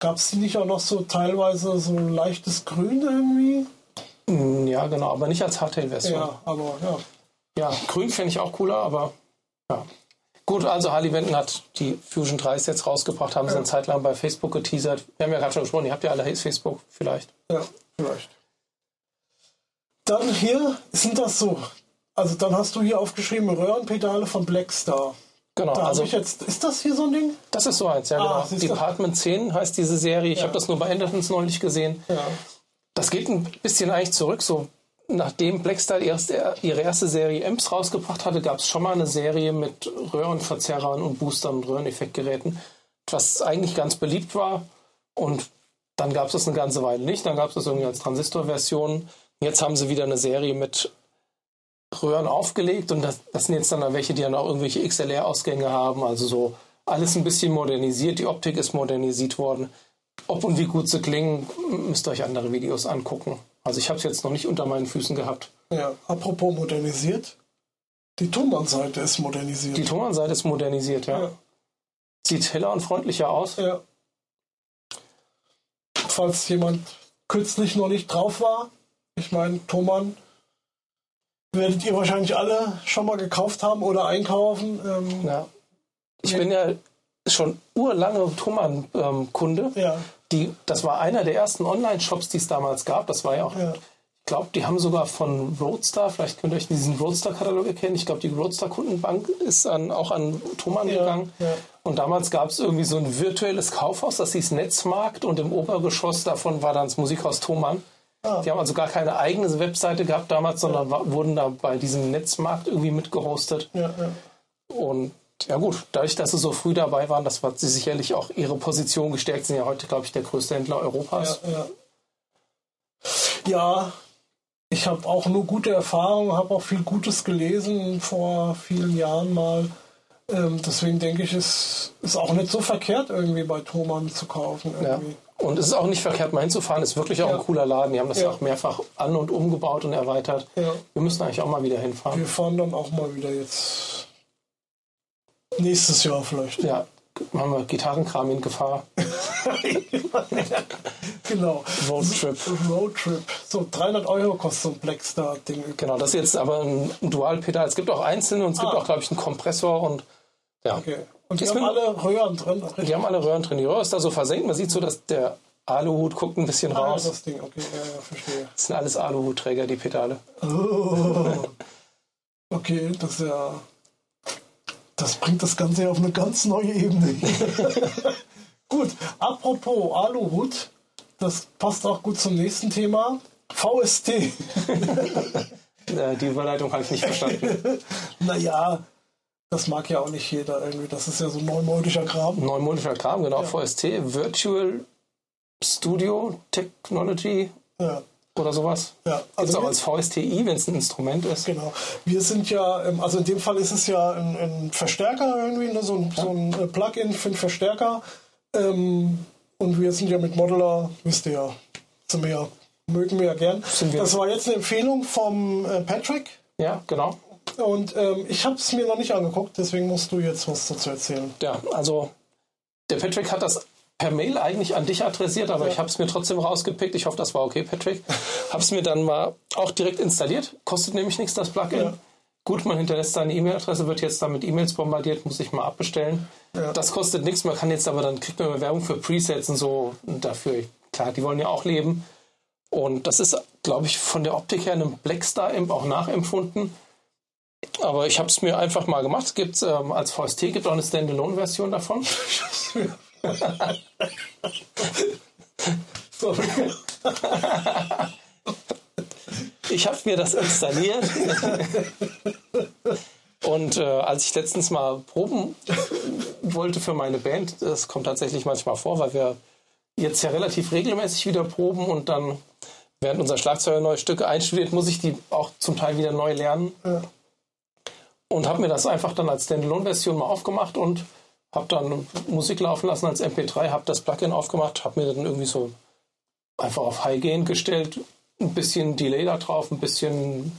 [SPEAKER 2] Gab es die nicht auch noch so teilweise so ein leichtes Grün irgendwie?
[SPEAKER 1] Mm, Ja, genau, aber nicht als Hardtail-Version. Ja.
[SPEAKER 2] Ja, aber ja.
[SPEAKER 1] grün fände ich auch cooler, aber ja. Gut, also Harley Benton hat die Fusion 3 jetzt rausgebracht, haben sie eine Zeit lang bei Facebook geteasert. Wir haben ja gerade schon gesprochen, ihr habt ja alle Facebook vielleicht.
[SPEAKER 2] Ja, vielleicht. Dann hier sind das so. Also dann hast du hier aufgeschrieben Röhrenpedale von Blackstar.
[SPEAKER 1] Genau,
[SPEAKER 2] Da
[SPEAKER 1] also
[SPEAKER 2] ich jetzt. Ist das hier so ein Ding?
[SPEAKER 1] das ist so eins, ja
[SPEAKER 2] Ah,
[SPEAKER 1] genau.
[SPEAKER 2] siehst du.
[SPEAKER 1] Department 10 heißt diese Serie. Ich
[SPEAKER 2] Ja.
[SPEAKER 1] habe das nur bei Endertons neulich gesehen.
[SPEAKER 2] Ja.
[SPEAKER 1] Das geht ein bisschen eigentlich zurück, so nachdem Blackstar erst ihre erste Serie Ems rausgebracht hatte, gab es schon mal eine Serie mit Röhrenverzerrern und Boostern und Röhreneffektgeräten, was eigentlich ganz beliebt war. Und dann gab es das eine ganze Weile nicht. Dann gab es das irgendwie als Transistorversion. Jetzt haben sie wieder eine Serie mit Röhren aufgelegt und das, das sind jetzt dann da welche, die dann auch irgendwelche XLR-Ausgänge haben. Also so alles ein bisschen modernisiert. Die Optik ist modernisiert worden. Ob und wie gut sie klingen, müsst ihr euch andere Videos angucken. Also ich habe es jetzt noch nicht unter meinen Füßen gehabt.
[SPEAKER 2] ja. Apropos modernisiert. Die Thomann-Seite ist modernisiert.
[SPEAKER 1] Die Tonanseite ist modernisiert, ja.
[SPEAKER 2] ja.
[SPEAKER 1] Sieht heller und freundlicher aus.
[SPEAKER 2] ja. Falls jemand kürzlich noch nicht drauf war, ich meine, Thomann werdet ihr wahrscheinlich alle schon mal gekauft haben oder einkaufen. Ähm,
[SPEAKER 1] Ja. Ich bin ja schon urlange Thomann-Kunde.
[SPEAKER 2] ja.
[SPEAKER 1] Die, das war einer der ersten Online-Shops, die es damals gab. Das war ja auch,
[SPEAKER 2] Ja.
[SPEAKER 1] ich glaube, die haben sogar von Roadstar, vielleicht könnt ihr euch diesen Roadstar-Katalog erkennen. Ich glaube, die Roadstar-Kundenbank ist an, auch an Thomann
[SPEAKER 2] Ja,
[SPEAKER 1] gegangen.
[SPEAKER 2] ja.
[SPEAKER 1] Und damals gab es irgendwie so ein virtuelles Kaufhaus, das hieß Netzmarkt und im Obergeschoss davon war dann das Musikhaus Thomann. Die haben also gar keine eigene Webseite gehabt damals, sondern wa- wurden da bei diesem Netzmarkt irgendwie mitgehostet.
[SPEAKER 2] Ja, ja.
[SPEAKER 1] Und ja gut, dadurch, dass sie so früh dabei waren, das hat sie sicherlich auch ihre Position gestärkt. Sind ja heute, glaube ich, der größte Händler Europas.
[SPEAKER 2] Ja, ja. ja ich habe auch nur gute Erfahrungen, habe auch viel Gutes gelesen vor vielen Jahren mal. Ähm, deswegen denke ich, es ist auch nicht so verkehrt, irgendwie bei Thomann zu kaufen.
[SPEAKER 1] Ja. Und es ist auch nicht verkehrt, mal hinzufahren. Ist wirklich auch
[SPEAKER 2] Ja.
[SPEAKER 1] ein cooler Laden. Die haben das
[SPEAKER 2] Ja.
[SPEAKER 1] auch mehrfach an- und umgebaut und erweitert.
[SPEAKER 2] Ja.
[SPEAKER 1] Wir müssen eigentlich auch mal wieder hinfahren.
[SPEAKER 2] Wir fahren dann auch mal wieder jetzt nächstes Jahr vielleicht.
[SPEAKER 1] Ja, machen wir Gitarrenkram in Gefahr. <laughs>
[SPEAKER 2] genau.
[SPEAKER 1] Roadtrip.
[SPEAKER 2] Roadtrip. So, 300 Euro kostet so ein Blackstar-Ding.
[SPEAKER 1] Genau, das ist jetzt aber ein Dualpedal. Es gibt auch einzelne und es gibt
[SPEAKER 2] Ah.
[SPEAKER 1] auch, glaube ich, einen Kompressor und ja.
[SPEAKER 2] Okay. Und die
[SPEAKER 1] Ist
[SPEAKER 2] haben alle Röhren drin.
[SPEAKER 1] Die haben alle Röhren drin. Die Röhre ist da so versenkt. Man sieht so, dass der Aluhut guckt ein bisschen
[SPEAKER 2] Ah,
[SPEAKER 1] raus.
[SPEAKER 2] das Ding, okay, ja, ja, verstehe.
[SPEAKER 1] Das sind alles Aluhutträger, die Pedale.
[SPEAKER 2] Oh. Okay, das ist ja. Das bringt das Ganze ja auf eine ganz neue Ebene. <laughs> gut, apropos Aluhut, das passt auch gut zum nächsten Thema. VST. <laughs>
[SPEAKER 1] Äh, die Überleitung habe ich nicht verstanden. <laughs>
[SPEAKER 2] naja, das mag ja auch nicht jeder irgendwie. Das ist ja so neumodischer Kram.
[SPEAKER 1] Neumodischer Kram, genau. Ja. VST, Virtual Studio Technology. Ja oder sowas. Ja, also auch als VSTI, wenn es ein Instrument ist.
[SPEAKER 2] Genau. Wir sind ja, ähm, also in dem Fall ist es ja ein, ein Verstärker irgendwie, ne? so, ein, ja. so ein äh, Plugin für einen Verstärker. Ähm, und wir sind ja mit Modeler, wisst ihr ja, sind wir ja, mögen wir ja gern. Das war jetzt eine Empfehlung vom äh, Patrick.
[SPEAKER 1] Ja, genau.
[SPEAKER 2] Und ähm, ich habe es mir noch nicht angeguckt, deswegen musst du jetzt was dazu erzählen.
[SPEAKER 1] Ja, also der Patrick hat das per Mail eigentlich an dich adressiert, aber ja. ich habe es mir trotzdem rausgepickt. Ich hoffe, das war okay, Patrick. habe es mir dann mal auch direkt installiert. Kostet nämlich nichts, das Plugin. Ja. Gut, man hinterlässt seine E-Mail-Adresse, wird jetzt dann mit E-Mails bombardiert, muss ich mal abbestellen. Ja. Das kostet nichts. Man kann jetzt aber dann kriegt man Werbung für Presets und so dafür. Klar, die wollen ja auch leben. Und das ist, glaube ich, von der Optik her einem Blackstar-Imp auch nachempfunden. Aber ich habe es mir einfach mal gemacht. Es gibt ähm, als VST gibt auch eine Standalone-Version davon. <laughs> Ich habe mir das installiert. Und äh, als ich letztens mal proben wollte für meine Band, das kommt tatsächlich manchmal vor, weil wir jetzt ja relativ regelmäßig wieder proben und dann, während unser Schlagzeuger neue Stücke einstudiert, muss ich die auch zum Teil wieder neu lernen. Ja. Und habe mir das einfach dann als Standalone-Version mal aufgemacht und habe dann Musik laufen lassen als MP3, habe das Plugin aufgemacht, habe mir dann irgendwie so einfach auf High Gain gestellt, ein bisschen Delay da drauf, ein bisschen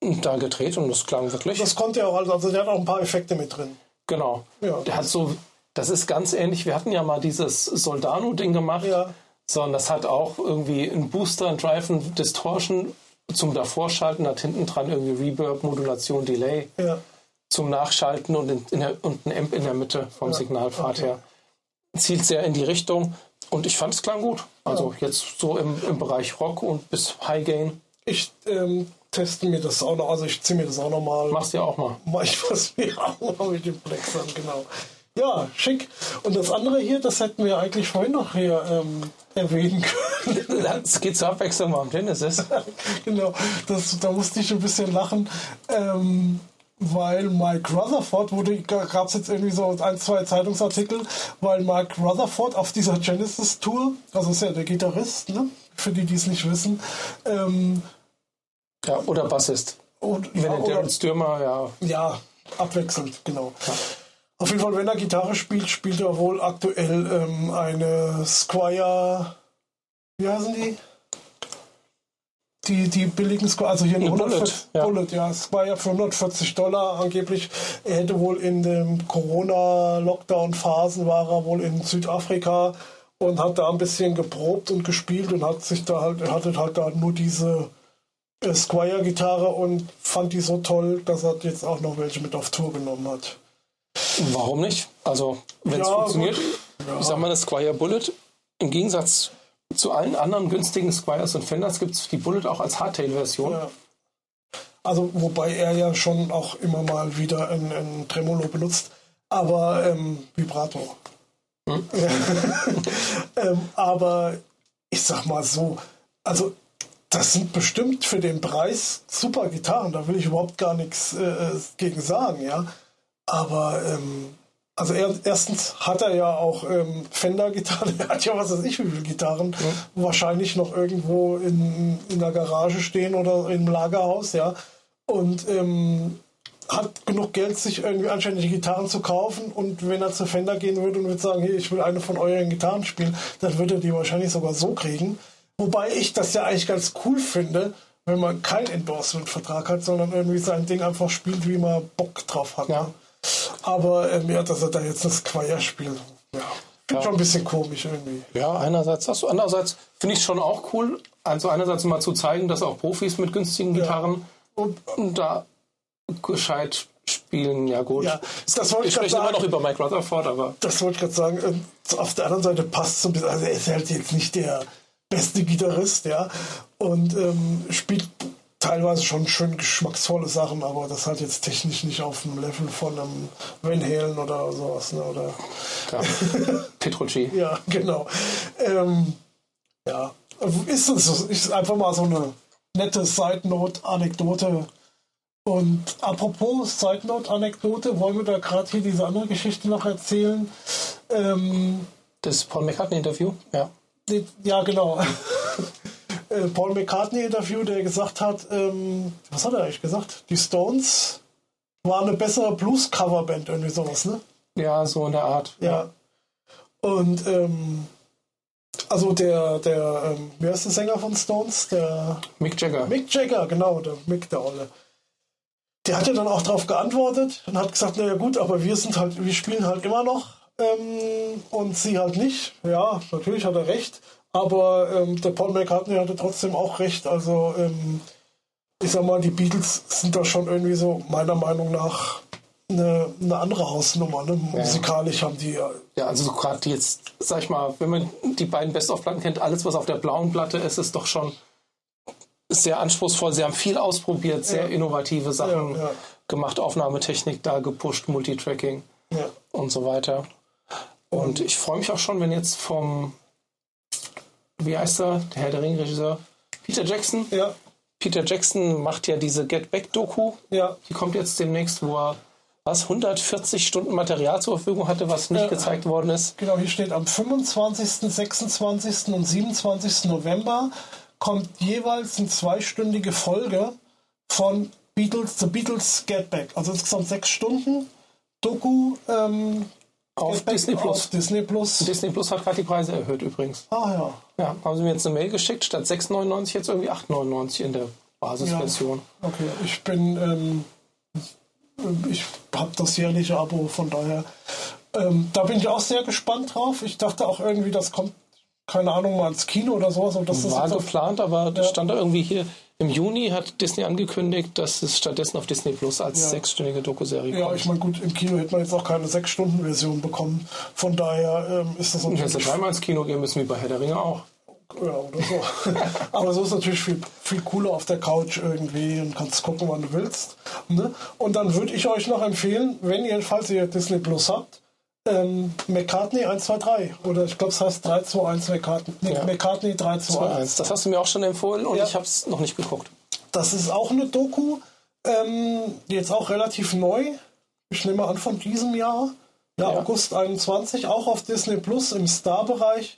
[SPEAKER 1] da gedreht und das klang wirklich.
[SPEAKER 2] Das konnte ja auch, also der hat auch ein paar Effekte mit drin.
[SPEAKER 1] Genau. Ja. Der hat so, das ist ganz ähnlich, wir hatten ja mal dieses Soldano-Ding gemacht, ja. sondern das hat auch irgendwie einen Booster, einen Drive, ein Distortion zum Davorschalten, hat hinten dran irgendwie Reverb, Modulation, Delay. Ja zum Nachschalten und, in, in der, und ein Amp in der Mitte vom ja, Signalpfad okay. her. Zielt sehr in die Richtung und ich fand es klang gut. Also ja. jetzt so im, im Bereich Rock und bis High Gain.
[SPEAKER 2] Ich ähm, teste mir das auch noch, also ich ziehe mir das auch noch mal.
[SPEAKER 1] Machst du ja auch mal.
[SPEAKER 2] Mach ich was mir auch mal mit dem Plex an, genau. Ja, schick. Und das andere hier, das hätten wir eigentlich vorhin noch hier ähm, erwähnen können. <laughs>
[SPEAKER 1] Es geht zur Abwechslung mal am Genesis. <laughs>
[SPEAKER 2] genau, das, da musste ich ein bisschen lachen. Ähm, weil Mike Rutherford wurde, gab es jetzt irgendwie so ein, zwei Zeitungsartikel, weil Mike Rutherford auf dieser Genesis Tour, also ist ja der Gitarrist, ne? für die, die es nicht wissen, ähm,
[SPEAKER 1] ja, oder Bassist. Und, wenn ja, der Stürmer, ja.
[SPEAKER 2] Ja, abwechselnd, genau. Ja. Auf jeden Fall, wenn er Gitarre spielt, spielt er wohl aktuell ähm, eine Squire, wie heißen die? die, die billigen Squire, also hier ein 140 Bullet, ja. Bullet, ja, ja für 140 Dollar angeblich. Er hätte wohl in den Corona-Lockdown-Phasen war er wohl in Südafrika und hat da ein bisschen geprobt und gespielt und hat sich da halt, er hatte halt da nur diese äh, Squire-Gitarre und fand die so toll, dass er jetzt auch noch welche mit auf Tour genommen hat.
[SPEAKER 1] Warum nicht? Also, wenn es ja, funktioniert, ja. ich sag mal, das Squire Bullet im Gegensatz zu allen anderen günstigen Squires und Fenders gibt es die Bullet auch als Hardtail-Version. Ja.
[SPEAKER 2] Also, wobei er ja schon auch immer mal wieder ein, ein Tremolo benutzt, aber ähm, Vibrato. Hm? <laughs> ähm, aber ich sag mal so, also das sind bestimmt für den Preis super Gitarren, da will ich überhaupt gar nichts äh, gegen sagen, ja. Aber ähm, also er, erstens hat er ja auch ähm, Fender-Gitarren, <laughs> er hat ja was weiß ich wie viele Gitarren, mhm. wahrscheinlich noch irgendwo in, in der Garage stehen oder im Lagerhaus, ja. Und ähm, hat genug Geld, sich irgendwie anständige Gitarren zu kaufen und wenn er zu Fender gehen würde und würde sagen, hey, ich will eine von euren Gitarren spielen, dann würde er die wahrscheinlich sogar so kriegen. Wobei ich das ja eigentlich ganz cool finde, wenn man keinen Endorsement-Vertrag hat, sondern irgendwie sein Ding einfach spielt, wie man Bock drauf hat. Ja. Aber ähm, ja, dass er da jetzt das Choir spielt, ja, finde ja. schon ein bisschen komisch irgendwie.
[SPEAKER 1] Ja, einerseits das, andererseits finde ich es schon auch cool, also einerseits mal zu zeigen, dass auch Profis mit günstigen Gitarren ja. und, da gescheit spielen, ja gut. Ja,
[SPEAKER 2] das wollte
[SPEAKER 1] ich spreche immer noch über Mike Rutherford, aber...
[SPEAKER 2] Das wollte ich gerade sagen. Ähm, auf der anderen Seite passt so ein bisschen, also er ist halt jetzt nicht der beste Gitarrist, ja, und ähm, spielt teilweise schon schön geschmacksvolle Sachen, aber das halt jetzt technisch nicht auf dem Level von einem Van Halen oder sowas. Ne? Oder
[SPEAKER 1] ja. Petrucci. <laughs>
[SPEAKER 2] ja, genau. Ähm, ja, ist es ist einfach mal so eine nette Side Note Anekdote. Und apropos Side Note Anekdote, wollen wir da gerade hier diese andere Geschichte noch erzählen? Ähm,
[SPEAKER 1] Das Paul McCartney-Interview, ja.
[SPEAKER 2] ja, genau. Äh, Paul McCartney-Interview, der gesagt hat, ähm, was hat er eigentlich gesagt? Die Stones waren eine bessere Blues-Coverband, irgendwie sowas, ne?
[SPEAKER 1] Ja, so in der Art.
[SPEAKER 2] Ja. Und ähm, also der, der, ähm, wer ist der Sänger von Stones? Der
[SPEAKER 1] Mick Jagger.
[SPEAKER 2] Mick Jagger, genau, der Mick, der Olle. Der hat ja dann auch darauf geantwortet und hat gesagt, naja gut, aber wir sind halt, wir spielen halt immer noch ähm, und sie halt nicht. Ja, natürlich hat er recht, aber ähm, der Paul McCartney hatte trotzdem auch recht. Also ähm, ich sag mal, die Beatles sind da schon irgendwie so meiner Meinung nach eine, eine andere Hausnummer. Ne? Musikalisch haben die ja
[SPEAKER 1] Ja, also so gerade jetzt, sag ich mal, wenn man die beiden Best-of-Platten kennt, alles, was auf der blauen Platte ist, ist doch schon sehr anspruchsvoll. Sie haben viel ausprobiert, sehr innovative Sachen
[SPEAKER 2] Ja, ja.
[SPEAKER 1] gemacht, Aufnahmetechnik da gepusht, Multitracking
[SPEAKER 2] ja.
[SPEAKER 1] und so weiter. Und ich freue mich auch schon, wenn jetzt vom, wie heißt er, der Herr der Ring-Regisseur, Peter Jackson.
[SPEAKER 2] Ja,
[SPEAKER 1] Peter Jackson macht ja diese Get Back-Doku.
[SPEAKER 2] ja,
[SPEAKER 1] Die kommt jetzt demnächst, wo er was 140 Stunden Material zur Verfügung hatte, was nicht
[SPEAKER 2] Ja.
[SPEAKER 1] gezeigt worden ist.
[SPEAKER 2] Genau, hier steht am 25., 26. und 27. November kommt jeweils eine zweistündige Folge von Beatles, The Beatles Get Back. Also insgesamt sechs Stunden Doku ähm,
[SPEAKER 1] Auf Disney Plus.
[SPEAKER 2] Auf Disney Plus.
[SPEAKER 1] Disney Plus hat gerade die Preise erhöht übrigens.
[SPEAKER 2] Ah ja.
[SPEAKER 1] Ja, haben sie mir jetzt eine Mail geschickt, statt 6,99 jetzt irgendwie 8,99 in der Basisversion.
[SPEAKER 2] Okay, ich bin, ähm, ich habe das jährliche Abo, von daher. Ähm, da bin ich auch sehr gespannt drauf. Ich dachte auch irgendwie, das kommt, keine Ahnung, mal ins Kino oder sowas. Aber das ist
[SPEAKER 1] War
[SPEAKER 2] auf-
[SPEAKER 1] geplant, aber das
[SPEAKER 2] Ja.
[SPEAKER 1] stand da irgendwie hier. Im Juni hat Disney angekündigt, dass es stattdessen auf Disney Plus als
[SPEAKER 2] Ja.
[SPEAKER 1] sechsstündige Dokuserie
[SPEAKER 2] Ja,
[SPEAKER 1] kommt.
[SPEAKER 2] ich meine, gut, im Kino hätte man jetzt auch keine 6-Stunden-Version bekommen. Von daher ähm, ist das natürlich.
[SPEAKER 1] wenn sie dreimal ins Kino gehen müssen, wie bei Herr der Ringe auch.
[SPEAKER 2] Ja, oder so. <laughs> Aber so ist natürlich viel, viel cooler auf der Couch irgendwie und kannst gucken, wann du willst. Ne? Und dann würde ich euch noch empfehlen, wenn ihr, falls ihr Disney Plus habt, ähm, McCartney 123 oder ich glaube es heißt 321 McCartney, nee,
[SPEAKER 1] Ja.
[SPEAKER 2] McCartney 321.
[SPEAKER 1] Das hast du mir auch schon empfohlen und
[SPEAKER 2] Ja.
[SPEAKER 1] ich habe es noch nicht geguckt.
[SPEAKER 2] Das ist auch eine Doku, ähm, jetzt auch relativ neu. Ich nehme an von diesem Jahr. Ja,
[SPEAKER 1] Ja.
[SPEAKER 2] August 21, auch auf Disney Plus im Star-Bereich.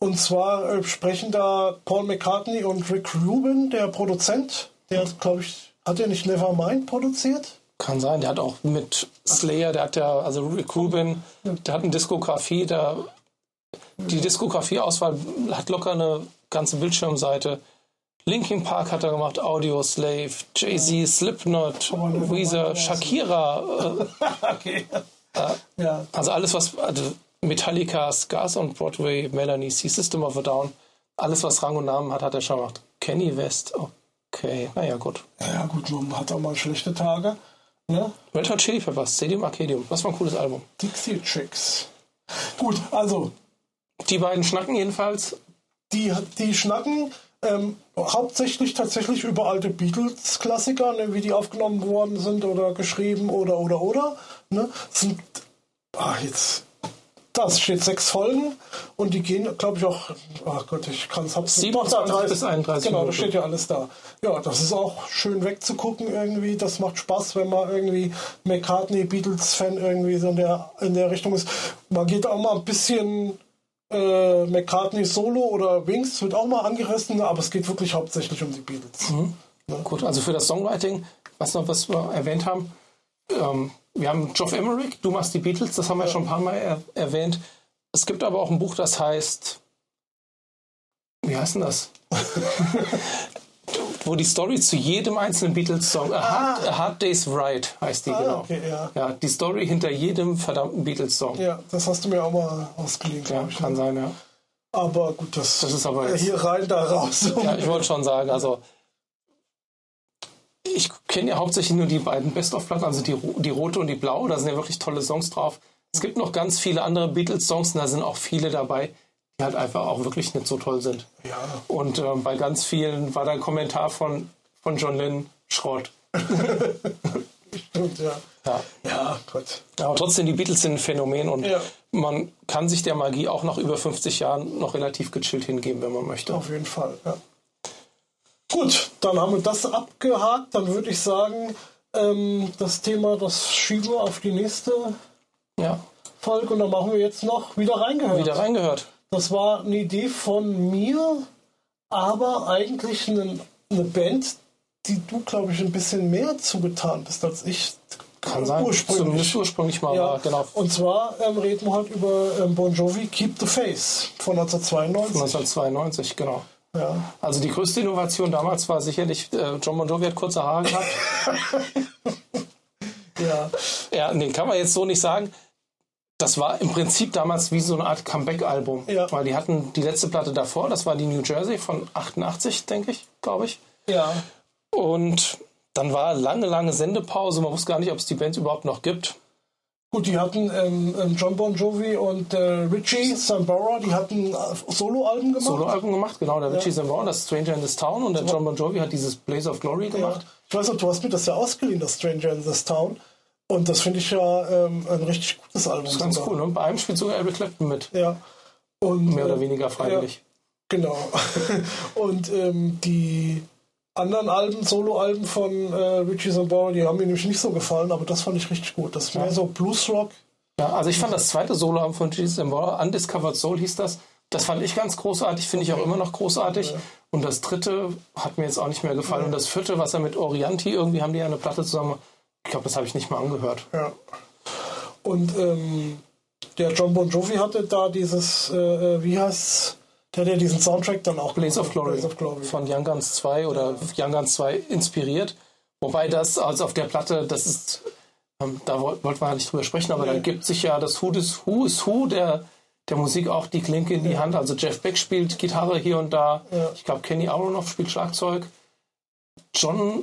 [SPEAKER 2] Und zwar äh, sprechen da Paul McCartney und Rick Rubin, der Produzent. Der hat, glaube ich, hat er nicht Nevermind produziert?
[SPEAKER 1] Kann sein, der hat auch mit Slayer, der hat ja, also Rick Rubin, der hat eine Diskografie, der, die Diskografie-Auswahl hat locker eine ganze Bildschirmseite. Linkin Park hat er gemacht, Audio Slave, Jay-Z, Slipknot, Weezer. Shakira, äh, <laughs>
[SPEAKER 2] okay. ja.
[SPEAKER 1] also alles was, also Metallica, Scars on Broadway, Melanie C, System of a Down, alles was Rang und Namen hat, hat er schon gemacht. Kenny West, okay, naja gut.
[SPEAKER 2] ja, gut, man hat auch mal schlechte Tage. Ne?
[SPEAKER 1] Red Hot Chili Peppers, Stadium Arcadium, das war ein cooles Album.
[SPEAKER 2] Dixie Chicks. Gut, also
[SPEAKER 1] Die beiden schnacken jedenfalls
[SPEAKER 2] die, die schnacken ähm, hauptsächlich tatsächlich über alte Beatles-Klassiker, ne, wie die aufgenommen worden sind oder geschrieben oder oder oder. Ne, sind ah, jetzt das steht sechs Folgen und die gehen, glaube ich, auch. Ach Gott, ich kann es hab's nicht.
[SPEAKER 1] 27 bis 31
[SPEAKER 2] Genau, da steht ja alles da. Ja, das ist auch schön wegzugucken irgendwie. Das macht Spaß, wenn man irgendwie McCartney, Beatles-Fan irgendwie so in der, in der Richtung ist. Man geht auch mal ein bisschen äh, McCartney Solo oder Wings wird auch mal angerissen, aber es geht wirklich hauptsächlich um die Beatles.
[SPEAKER 1] Gut, also für das Songwriting, was noch was wir erwähnt haben, ähm, wir haben Geoff Emerick, du machst die Beatles, das haben wir schon ein paar Mal er erwähnt. Es gibt aber auch ein Buch, das heißt, wie heißt denn das? <laughs> Wo die Story zu jedem einzelnen Beatles-Song, A, Hard- A Hard Day's Ride heißt die, genau.
[SPEAKER 2] Ah, okay, ja.
[SPEAKER 1] ja, die Story hinter jedem verdammten Beatles-Song. Ja,
[SPEAKER 2] Ja, das hast du mir auch mal ausgeliehen, glaube ich.
[SPEAKER 1] kann
[SPEAKER 2] ne?
[SPEAKER 1] sein, ja.
[SPEAKER 2] Aber gut, das,
[SPEAKER 1] Das ist aber jetzt-
[SPEAKER 2] hier rein, da raus.
[SPEAKER 1] Ja, ich wollte schon sagen, also ich kenne ja hauptsächlich nur die beiden Best-of-Platten, also die, die rote und die blaue, da sind ja wirklich tolle Songs drauf. Es gibt noch ganz viele andere Beatles-Songs und da sind auch viele dabei, die halt einfach auch wirklich nicht so toll sind.
[SPEAKER 2] ja,
[SPEAKER 1] Und ähm, bei ganz vielen war da ein Kommentar von, von John Lennon Schrott. <laughs>
[SPEAKER 2] stimmt, ja.
[SPEAKER 1] Ja.
[SPEAKER 2] Ja, Gott.
[SPEAKER 1] Aber trotzdem, die Beatles sind ein Phänomen und
[SPEAKER 2] Ja.
[SPEAKER 1] man kann sich der Magie auch nach über 50 Jahren noch relativ gechillt hingeben, wenn man möchte.
[SPEAKER 2] Auf jeden Fall, ja. Gut, dann haben wir das abgehakt. Dann würde ich sagen, ähm, das Thema, das schieben wir auf die nächste
[SPEAKER 1] Ja,
[SPEAKER 2] Folge und dann machen wir jetzt noch wieder reingehört.
[SPEAKER 1] wieder reingehört.
[SPEAKER 2] Das war eine Idee von mir, aber eigentlich eine, eine Band, die du, glaube ich, ein bisschen mehr zugetan bist als ich.
[SPEAKER 1] Kann sein.
[SPEAKER 2] Ursprünglich.
[SPEAKER 1] Zumindest ursprünglich mal,
[SPEAKER 2] Ja,
[SPEAKER 1] war, genau.
[SPEAKER 2] Und zwar ähm, reden wir halt über ähm, Bon Jovi Keep the Face von 1992.
[SPEAKER 1] 1992, genau.
[SPEAKER 2] Ja.
[SPEAKER 1] Also die größte Innovation damals war sicherlich, äh, John Bon Jovi hat kurze Haare gehabt. <laughs>
[SPEAKER 2] ja.
[SPEAKER 1] ja, nee, kann man jetzt so nicht sagen. Das war im Prinzip damals wie so eine Art Comeback-Album.
[SPEAKER 2] Ja.
[SPEAKER 1] Weil die hatten die letzte Platte davor, das war die New Jersey von 88, denke ich, glaube ich.
[SPEAKER 2] Ja.
[SPEAKER 1] Und dann war lange, lange Sendepause. Man wusste gar nicht, ob es die Band überhaupt noch gibt.
[SPEAKER 2] Gut, die hatten ähm, ähm, John Bon Jovi und äh, Richie Sambora, die hatten äh, Soloalben gemacht.
[SPEAKER 1] Soloalbum gemacht, genau. Der Richie Sambora, das Stranger in this Town und der John Bon Jovi hat dieses Blaze of Glory
[SPEAKER 2] Ja.
[SPEAKER 1] gemacht.
[SPEAKER 2] Ich weiß noch, du hast mir das ja ausgeliehen, das Stranger in this Town. Und das finde ich ja ähm, ein richtig gutes Album.
[SPEAKER 1] Das ist ganz
[SPEAKER 2] sogar.
[SPEAKER 1] cool, ne? Bei einem spielt sogar Eric Clapton mit.
[SPEAKER 2] Ja. Und,
[SPEAKER 1] Mehr oder
[SPEAKER 2] äh,
[SPEAKER 1] weniger freiwillig.
[SPEAKER 2] Genau. <laughs> Und ähm, die anderen Alben, Solo-Alben von äh, Richie Sambora, die haben mir nämlich nicht so gefallen, aber das fand ich richtig gut. Das ist mehr so Bluesrock.
[SPEAKER 1] Ja, also ich fand das zweite Soloalbum von Jesus Sambora, Undiscovered Soul hieß das. Das fand ich ganz großartig, finde ich auch immer noch großartig. Und das dritte hat mir jetzt auch nicht mehr gefallen. Und das vierte, was er mit Orianti, irgendwie haben die ja eine Platte zusammen. Ich glaube, das habe ich nicht mal angehört.
[SPEAKER 2] Ja. Und ähm, der John Bon Jovi hatte da dieses, äh, äh, wie heißt's? Der hat ja diesen Soundtrack dann auch
[SPEAKER 1] Blaze of Glory,
[SPEAKER 2] Blaze of Glory.
[SPEAKER 1] von Young Guns 2 oder Young Guns 2 inspiriert. Wobei das, also auf der Platte, das ist, ähm, da woll- wollten wir ja nicht drüber sprechen, aber da gibt sich ja das Who is Who, is Who der, der Musik auch die Klinke in die Hand. Also Jeff Beck spielt Gitarre hier und da.
[SPEAKER 2] Ja.
[SPEAKER 1] Ich glaube, Kenny Aronoff spielt Schlagzeug. John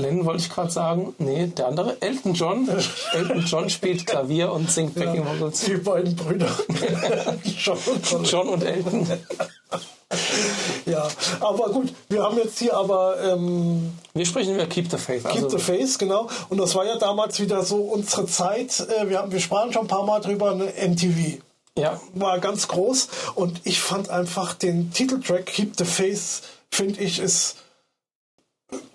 [SPEAKER 1] Lennon wollte ich gerade sagen. Nee, der andere, Elton John. <laughs> Elton John spielt Klavier und singt Backing Vocals.
[SPEAKER 2] Die beiden Brüder. <laughs> John und John.
[SPEAKER 1] Und Elton.
[SPEAKER 2] Ja, aber gut, wir haben jetzt hier aber ähm,
[SPEAKER 1] Wir sprechen über Keep the Faith.
[SPEAKER 2] Keep
[SPEAKER 1] Also,
[SPEAKER 2] the Face, genau. Und das war ja damals wieder so unsere Zeit. Äh, wir, haben, wir sprachen schon ein paar Mal drüber, eine MTV.
[SPEAKER 1] ja,
[SPEAKER 2] War ganz groß. Und ich fand einfach den Titeltrack Keep the Face, finde ich, ist,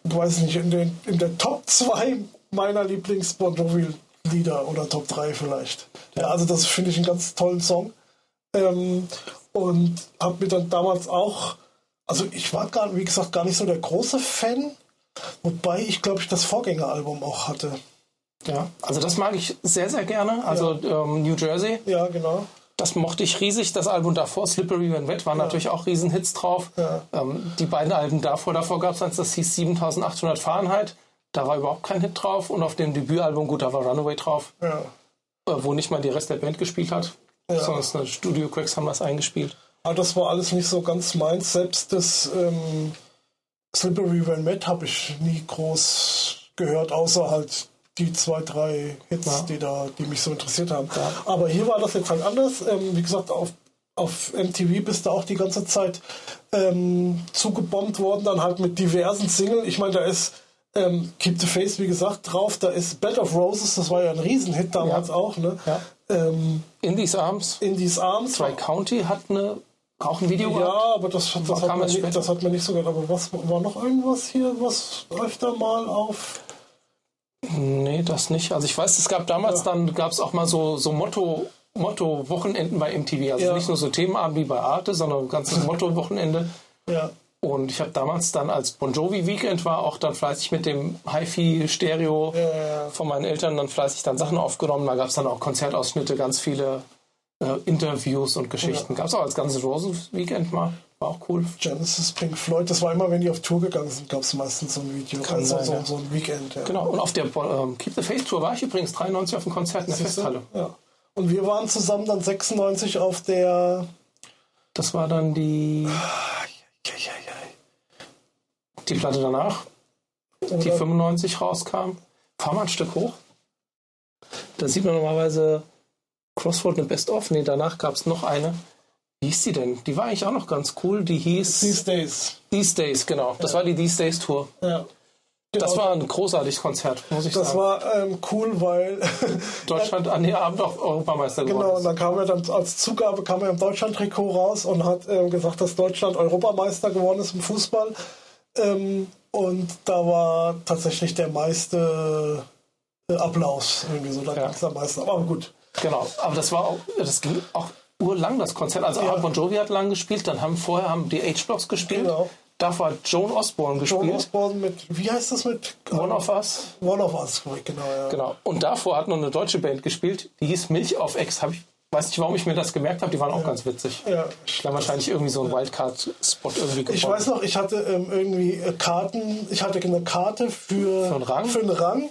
[SPEAKER 2] weiß nicht, in, den, in der Top 2 meiner Lieblings-Bon Jovi-Lieder oder Top 3 vielleicht. Ja, also das finde ich einen ganz tollen Song. Ähm, und habe mir dann damals auch, also ich war gar, wie gesagt, gar nicht so der große Fan, wobei ich glaube ich das Vorgängeralbum auch hatte.
[SPEAKER 1] Ja, also das mag ich sehr, sehr gerne. Also ähm, New Jersey,
[SPEAKER 2] Ja, genau.
[SPEAKER 1] Das mochte ich riesig. Das Album davor, Slippery When Wet, waren natürlich auch Riesenhits drauf.
[SPEAKER 2] Ja.
[SPEAKER 1] Ähm, die beiden Alben davor, davor gab es eins, das hieß 7800 Fahrenheit. Da war überhaupt kein Hit drauf. Und auf dem Debütalbum, gut, da war Runaway drauf,
[SPEAKER 2] Ja.
[SPEAKER 1] äh, wo nicht mal die Rest der Band gespielt hat.
[SPEAKER 2] Ja.
[SPEAKER 1] Sondern Studio Cracks haben das eingespielt.
[SPEAKER 2] Aber das war alles nicht so ganz meins. Selbst das ähm, Slippery When Met habe ich nie groß gehört, außer halt die zwei, drei Hits,
[SPEAKER 1] Ja.
[SPEAKER 2] die da, die mich so interessiert haben.
[SPEAKER 1] Ja.
[SPEAKER 2] Aber hier war das jetzt halt anders. Ähm, wie gesagt, auf, auf MTV bist du auch die ganze Zeit ähm, zugebombt worden, dann halt mit diversen Singles. Ich meine, da ist ähm, Keep the Face, wie gesagt, drauf. Da ist Bed of Roses, das war ja ein Riesenhit damals
[SPEAKER 1] Ja.
[SPEAKER 2] auch. Ne?
[SPEAKER 1] Ja.
[SPEAKER 2] Ähm,
[SPEAKER 1] In These Arms,
[SPEAKER 2] In These Arms.
[SPEAKER 1] Tri County hat eine, auch ein Video gehabt.
[SPEAKER 2] Ja, aber das, das, hat
[SPEAKER 1] kam
[SPEAKER 2] man nicht, das hat man nicht so gehört. Aber was war noch irgendwas hier, was öfter mal auf.
[SPEAKER 1] Nee, das nicht. Also ich weiß, es gab damals
[SPEAKER 2] Ja.
[SPEAKER 1] dann, gab es auch mal so, so Motto, Motto-Wochenenden bei MTV. Also
[SPEAKER 2] Ja.
[SPEAKER 1] nicht nur so Themenabend wie bei Arte, sondern ein ganzes Motto-Wochenende.
[SPEAKER 2] Ja,
[SPEAKER 1] Und ich habe damals dann, als Bon Jovi Weekend war, auch dann fleißig mit dem HiFi-Stereo
[SPEAKER 2] Ja, ja, ja.
[SPEAKER 1] von meinen Eltern dann fleißig dann Sachen aufgenommen. Da gab es dann auch Konzertausschnitte, ganz viele äh, Interviews und Geschichten. Gab es auch als ganzes Roses Weekend mal. War auch cool.
[SPEAKER 2] Genesis, Pink Floyd, das war immer, wenn die auf Tour gegangen sind, gab es meistens so ein Video.
[SPEAKER 1] Kann
[SPEAKER 2] also
[SPEAKER 1] sein,
[SPEAKER 2] so,
[SPEAKER 1] ja.
[SPEAKER 2] so ein Weekend. Ja.
[SPEAKER 1] Genau. Und auf der ähm, Keep the Faith Tour war ich übrigens 93 auf dem Konzert in der
[SPEAKER 2] Siehst du?
[SPEAKER 1] Festhalle.
[SPEAKER 2] Ja. Und wir waren zusammen dann 96 auf der.
[SPEAKER 1] Das war dann die, die Platte danach. die
[SPEAKER 2] Oder-
[SPEAKER 1] 95 rauskam. Fahr mal ein Stück hoch. Da sieht man normalerweise Crossroad eine Best-of. Nee, danach gab es noch eine. Wie hieß die denn? Die war eigentlich auch noch ganz cool. Die hieß
[SPEAKER 2] These Days.
[SPEAKER 1] These Days, genau. Das war die These Days Tour.
[SPEAKER 2] Ja.
[SPEAKER 1] Das
[SPEAKER 2] Genau.
[SPEAKER 1] war ein großartiges Konzert, muss ich
[SPEAKER 2] Das
[SPEAKER 1] sagen.
[SPEAKER 2] war ähm, cool, weil <laughs>
[SPEAKER 1] Deutschland an dem Abend auch Europameister geworden
[SPEAKER 2] Genau, und
[SPEAKER 1] ist.
[SPEAKER 2] dann kam er dann als Zugabe kam er im Deutschland-Trikot raus und hat ähm, gesagt, dass Deutschland Europameister geworden ist im Fußball. Ähm, und da war tatsächlich der meiste äh, Applaus. Irgendwie so, da
[SPEAKER 1] Ja.
[SPEAKER 2] am meisten. Aber gut.
[SPEAKER 1] Genau, aber das war auch, das ging auch urlang, das Konzert. Also
[SPEAKER 2] Ja.
[SPEAKER 1] Art Bon Jovi hat lang gespielt, dann haben vorher haben die H-Blocks gespielt.
[SPEAKER 2] Genau.
[SPEAKER 1] Davor hat Joan Osborne gespielt.
[SPEAKER 2] Osborne mit, wie heißt das mit?
[SPEAKER 1] One of Us.
[SPEAKER 2] One of Us, genau, ja.
[SPEAKER 1] Genau. Und davor hat noch eine deutsche Band gespielt, die hieß Milch auf Ex. Hab ich, weiß nicht, warum ich mir das gemerkt habe, die waren auch ganz witzig.
[SPEAKER 2] Ja.
[SPEAKER 1] Haben wahrscheinlich irgendwie so einen Wildcard-Spot irgendwie gefunden.
[SPEAKER 2] Ich weiß noch, ich hatte ähm, irgendwie äh, Karten, ich hatte eine Karte für,
[SPEAKER 1] Für einen Rang?
[SPEAKER 2] für einen Rang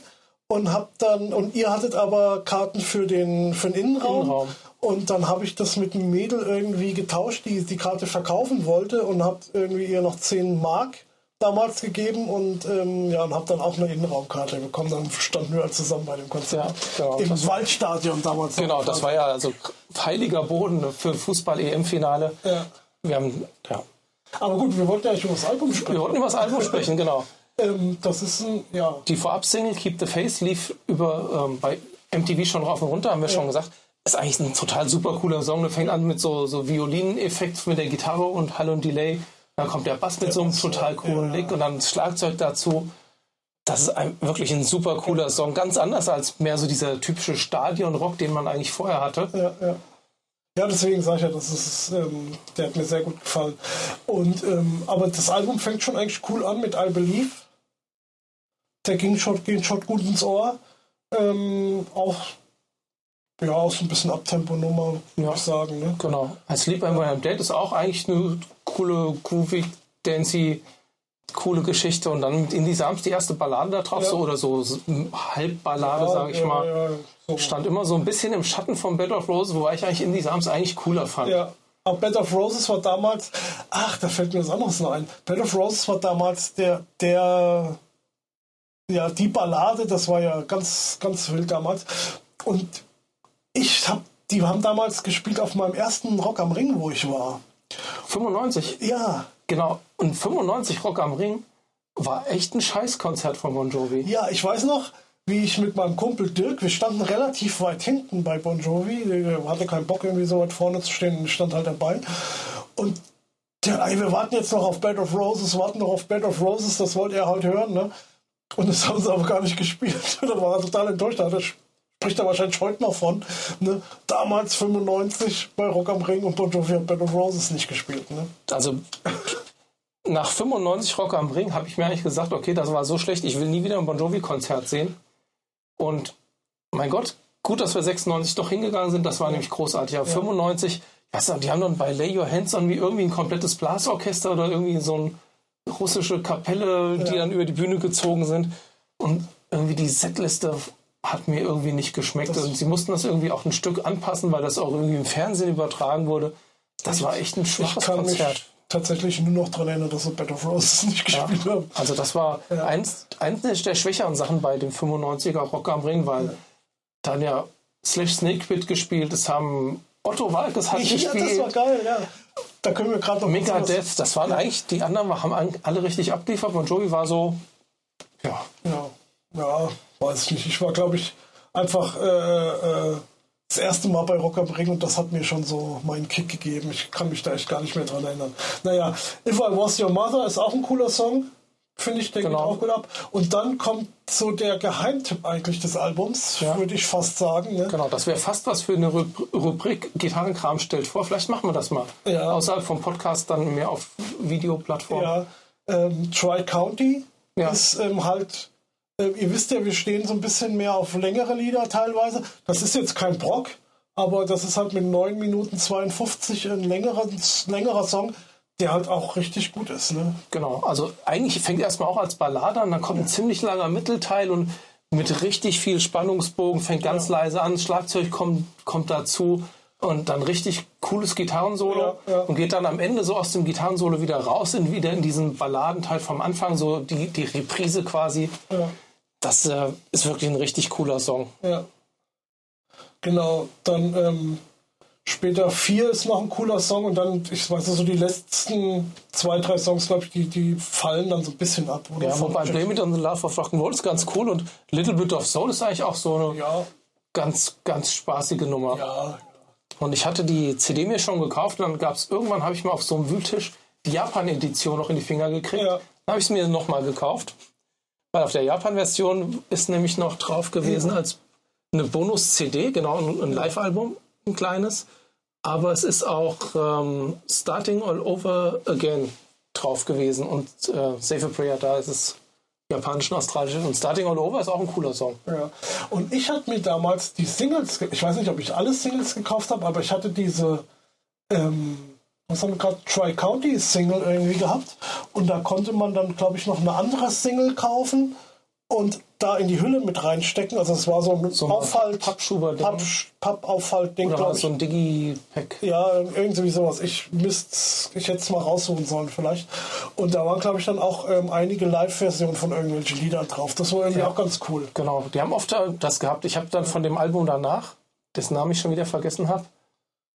[SPEAKER 2] und hab dann und ihr hattet aber Karten für den für den Innenraum,
[SPEAKER 1] Innenraum.
[SPEAKER 2] Und dann habe ich das mit einem Mädel irgendwie getauscht, die die Karte verkaufen wollte und hab irgendwie ihr noch 10 Mark damals gegeben und ähm, ja und habe dann auch eine Innenraumkarte bekommen. Dann standen wir halt zusammen bei dem Konzert
[SPEAKER 1] Ja, genau.
[SPEAKER 2] im
[SPEAKER 1] Das-
[SPEAKER 2] Waldstadion damals.
[SPEAKER 1] Genau, das war ja also heiliger Boden für Fußball-EM-Finale.
[SPEAKER 2] Ja.
[SPEAKER 1] Wir haben, ja.
[SPEAKER 2] Aber gut, wir wollten ja eigentlich über das Album sprechen.
[SPEAKER 1] Wir wollten über das Album sprechen, genau.
[SPEAKER 2] Ähm, das ist ein ja
[SPEAKER 1] Die Vorab-Single Keep the Face lief über ähm, bei MTV schon rauf und runter, haben wir schon gesagt. Ist eigentlich ein total super cooler Song. Der fängt an mit so, so Violineffekt mit der Gitarre und Hall und Delay. Dann kommt der Bass mit so einem
[SPEAKER 2] Bass,
[SPEAKER 1] total coolen
[SPEAKER 2] ja.
[SPEAKER 1] Lick und dann das Schlagzeug dazu. Das ist ein, wirklich ein super cooler Song. Ganz anders als mehr so dieser typische Stadion-Rock, den man eigentlich vorher hatte.
[SPEAKER 2] ja, ja. Ja, deswegen sage ich ja, das ist, ähm, der hat mir sehr gut gefallen. Und ähm, aber das Album fängt schon eigentlich cool an mit I Believe. Der ging schon, ging schon gut ins Ohr. Ähm, auch ja, auch so ein bisschen Abtempo-Nummer, würde
[SPEAKER 1] Ja.
[SPEAKER 2] ich sagen. Ne?
[SPEAKER 1] Genau. Als Sleep and When I'm Dead ist auch eigentlich eine coole, groovy, dancey, coole Geschichte. Und dann mit Indie Sams die erste Ballade da drauf,
[SPEAKER 2] Ja.
[SPEAKER 1] so oder so, so Halbballade,
[SPEAKER 2] Ja,
[SPEAKER 1] sage ich
[SPEAKER 2] ja,
[SPEAKER 1] mal.
[SPEAKER 2] So.
[SPEAKER 1] Stand immer so ein bisschen im Schatten von Bed of Roses, wobei ich eigentlich Indie Sams eigentlich cooler fand.
[SPEAKER 2] Ja. Aber Bed of Roses war damals, ach, da fällt mir was anderes noch ein. Bed of Roses war damals der, der, ja, die Ballade, das war ja ganz, ganz wild damals. Und ich hab, die haben damals gespielt auf meinem ersten Rock am Ring, wo ich war.
[SPEAKER 1] 95,
[SPEAKER 2] Ja,
[SPEAKER 1] genau. Und 95 Rock am Ring war echt ein Scheißkonzert von Bon Jovi.
[SPEAKER 2] ja, ich weiß noch, wie ich mit meinem Kumpel Dirk, wir standen relativ weit hinten bei Bon Jovi, der hatte keinen Bock irgendwie so weit vorne zu stehen, und stand halt dabei. Und der, ey, wir warten jetzt noch auf Bed of Roses, warten noch auf Bed of Roses, das wollte er halt hören, ne? Und das haben sie aber gar nicht <laughs> gespielt. Dann war er total enttäuscht. Da spricht er wahrscheinlich heute noch von. Ne? Damals 95 bei Rock am Ring und Bon Jovi hat of Roses nicht gespielt. Ne?
[SPEAKER 1] Also <laughs> nach 95 Rock am Ring habe ich mir eigentlich gesagt, okay, das war so schlecht, ich will nie wieder ein Bon Jovi-Konzert sehen. Und mein Gott, gut, dass wir 96 doch hingegangen sind, das war nämlich großartig. Aber 95, weißt du, die haben dann bei Lay Your Hands on wie irgendwie ein komplettes Blasorchester oder irgendwie so eine russische Kapelle, die
[SPEAKER 2] Ja.
[SPEAKER 1] dann über die Bühne gezogen sind. Und irgendwie die Setliste hat mir irgendwie nicht geschmeckt.
[SPEAKER 2] Das-
[SPEAKER 1] und sie mussten das irgendwie auch ein Stück anpassen, weil das auch irgendwie im Fernsehen übertragen wurde. Das war echt ein
[SPEAKER 2] Ich
[SPEAKER 1] schwaches
[SPEAKER 2] kann mich
[SPEAKER 1] Konzert.
[SPEAKER 2] tatsächlich nur noch daran erinnern, dass sie Bed of Roses <laughs> nicht
[SPEAKER 1] Ja.
[SPEAKER 2] gespielt haben.
[SPEAKER 1] Also das war
[SPEAKER 2] Ja.
[SPEAKER 1] eins, eins der schwächeren Sachen bei dem 95er Rock am Ring, weil dann ja Slash Snake Pit gespielt, es haben Otto Walkes hat
[SPEAKER 2] Ja, das war
[SPEAKER 1] gespielt,
[SPEAKER 2] geil, ja. Da können wir gerade noch was-
[SPEAKER 1] Megadeth, das waren eigentlich, die anderen haben alle richtig abgeliefert und Joey war so, ja,
[SPEAKER 2] Ja, ja, weiß ich nicht. Ich war, glaube ich, einfach äh, äh, das erste Mal bei Rock am Ring und das hat mir schon so meinen Kick gegeben. Ich kann mich da echt gar nicht mehr dran erinnern. Naja, If I Was Your Mother ist auch ein cooler Song. Finde ich, der
[SPEAKER 1] Genau.
[SPEAKER 2] geht auch gut ab. Und dann kommt so der Geheimtipp eigentlich des Albums,
[SPEAKER 1] Ja.
[SPEAKER 2] würde ich fast sagen. Ne?
[SPEAKER 1] genau, das wäre fast was für eine Ru- Rubrik Gitarrenkram stellt vor, vielleicht machen wir das mal.
[SPEAKER 2] Ja.
[SPEAKER 1] Außerhalb vom Podcast dann mehr auf Videoplattformen.
[SPEAKER 2] Ja, ähm, Tri-County
[SPEAKER 1] Ja.
[SPEAKER 2] ist ähm, halt, ihr wisst ja, wir stehen so ein bisschen mehr auf längere Lieder teilweise. Das ist jetzt kein Brock, aber das ist halt mit 9 Minuten 52 ein längerer, längerer Song, der halt auch richtig gut ist. Ne?
[SPEAKER 1] Genau, also eigentlich fängt erstmal auch als Ballade an, dann kommt ein ziemlich langer Mittelteil und mit richtig viel Spannungsbogen, fängt ganz leise an, Schlagzeug kommt, kommt dazu und dann richtig cooles Gitarrensolo
[SPEAKER 2] Ja, ja.
[SPEAKER 1] und geht dann am Ende so aus dem Gitarrensolo wieder raus, in, wieder in diesen Balladenteil vom Anfang, so die, die Reprise quasi.
[SPEAKER 2] Ja,
[SPEAKER 1] Das äh, ist wirklich ein richtig cooler Song.
[SPEAKER 2] ja. Genau, dann ähm, später 4 ist noch ein cooler Song und dann, ich weiß nicht, so die letzten zwei, drei Songs, glaube ich, die, die fallen dann so ein bisschen ab. Oder
[SPEAKER 1] Ja, wobei Blame It on the Love of Rock'n'Roll ist ganz cool und Little Bit of Soul ist eigentlich auch so eine
[SPEAKER 2] Ja,
[SPEAKER 1] ganz, ganz spaßige Nummer.
[SPEAKER 2] ja,
[SPEAKER 1] Und ich hatte die CD mir schon gekauft und dann gab es irgendwann, habe ich mal auf so einem Wühltisch die Japan-Edition noch in die Finger gekriegt.
[SPEAKER 2] Ja.
[SPEAKER 1] Dann habe ich es mir nochmal gekauft. Weil auf der Japan-Version ist nämlich noch drauf gewesen als eine Bonus-CD, genau, ein, Live-Album, ein kleines. Aber es ist auch ähm, Starting All Over Again drauf gewesen und äh, Save a Prayer, da ist es japanisch und australisch. Und Starting All Over ist auch ein cooler Song.
[SPEAKER 2] Ja. Und ich hatte mir damals die Singles, ich weiß nicht, ob ich alle Singles gekauft habe, aber ich hatte diese, ähm, was haben wir gerade, Tri-County Single irgendwie gehabt. Und da konnte man dann, glaube ich, noch eine andere Single kaufen und da in die Hülle mit reinstecken. Also es war so ein
[SPEAKER 1] So ein
[SPEAKER 2] Auffalt,
[SPEAKER 1] Pappschuber-Ding.
[SPEAKER 2] Papp, Pappaufhalt-Ding,
[SPEAKER 1] Oder
[SPEAKER 2] glaube ich.
[SPEAKER 1] so ein Digi-Pack.
[SPEAKER 2] Ja, irgendwie sowas. Ich müsste, ich hätte es mal raussuchen sollen vielleicht. Und da waren, glaube ich, dann auch ähm, einige Live-Versionen von irgendwelchen Liedern drauf. Das war irgendwie
[SPEAKER 1] Ja.
[SPEAKER 2] auch ganz cool.
[SPEAKER 1] Genau, die haben oft das gehabt. Ich habe dann von dem Album danach, dessen Namen ich schon wieder vergessen habe,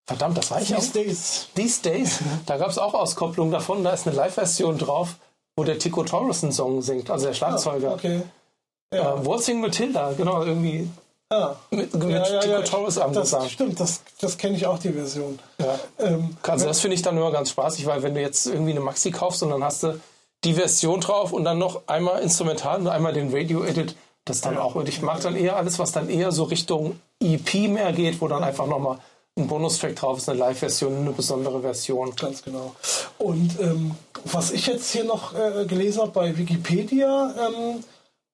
[SPEAKER 1] verdammt, das war ich auch.
[SPEAKER 2] These Days.
[SPEAKER 1] These Days, <laughs> da gab es auch Auskopplungen davon. Da ist eine Live-Version drauf, wo der Tico Torres einen Song singt, also der Schlagzeuger.
[SPEAKER 2] Ah, Okay. Ja.
[SPEAKER 1] Äh, Waltzing Matilda, genau, irgendwie
[SPEAKER 2] Ah.
[SPEAKER 1] mit, mit
[SPEAKER 2] Ja, ja,
[SPEAKER 1] Tico
[SPEAKER 2] ja.
[SPEAKER 1] Torres am
[SPEAKER 2] Das
[SPEAKER 1] Gesang.
[SPEAKER 2] stimmt, das, das kenne ich auch, die Version.
[SPEAKER 1] Ja.
[SPEAKER 2] Ähm,
[SPEAKER 1] Also das finde ich dann immer ganz spaßig, weil wenn du jetzt irgendwie eine Maxi kaufst und dann hast du die Version drauf und dann noch einmal instrumental und einmal den Radio-Edit, das dann auch. Und ich mag dann eher alles, was dann eher so Richtung EP mehr geht, wo dann einfach nochmal ein Bonustrack drauf ist, eine Live-Version, eine besondere Version.
[SPEAKER 2] Ganz genau. Und ähm, was ich jetzt hier noch äh, gelesen habe bei Wikipedia, ähm,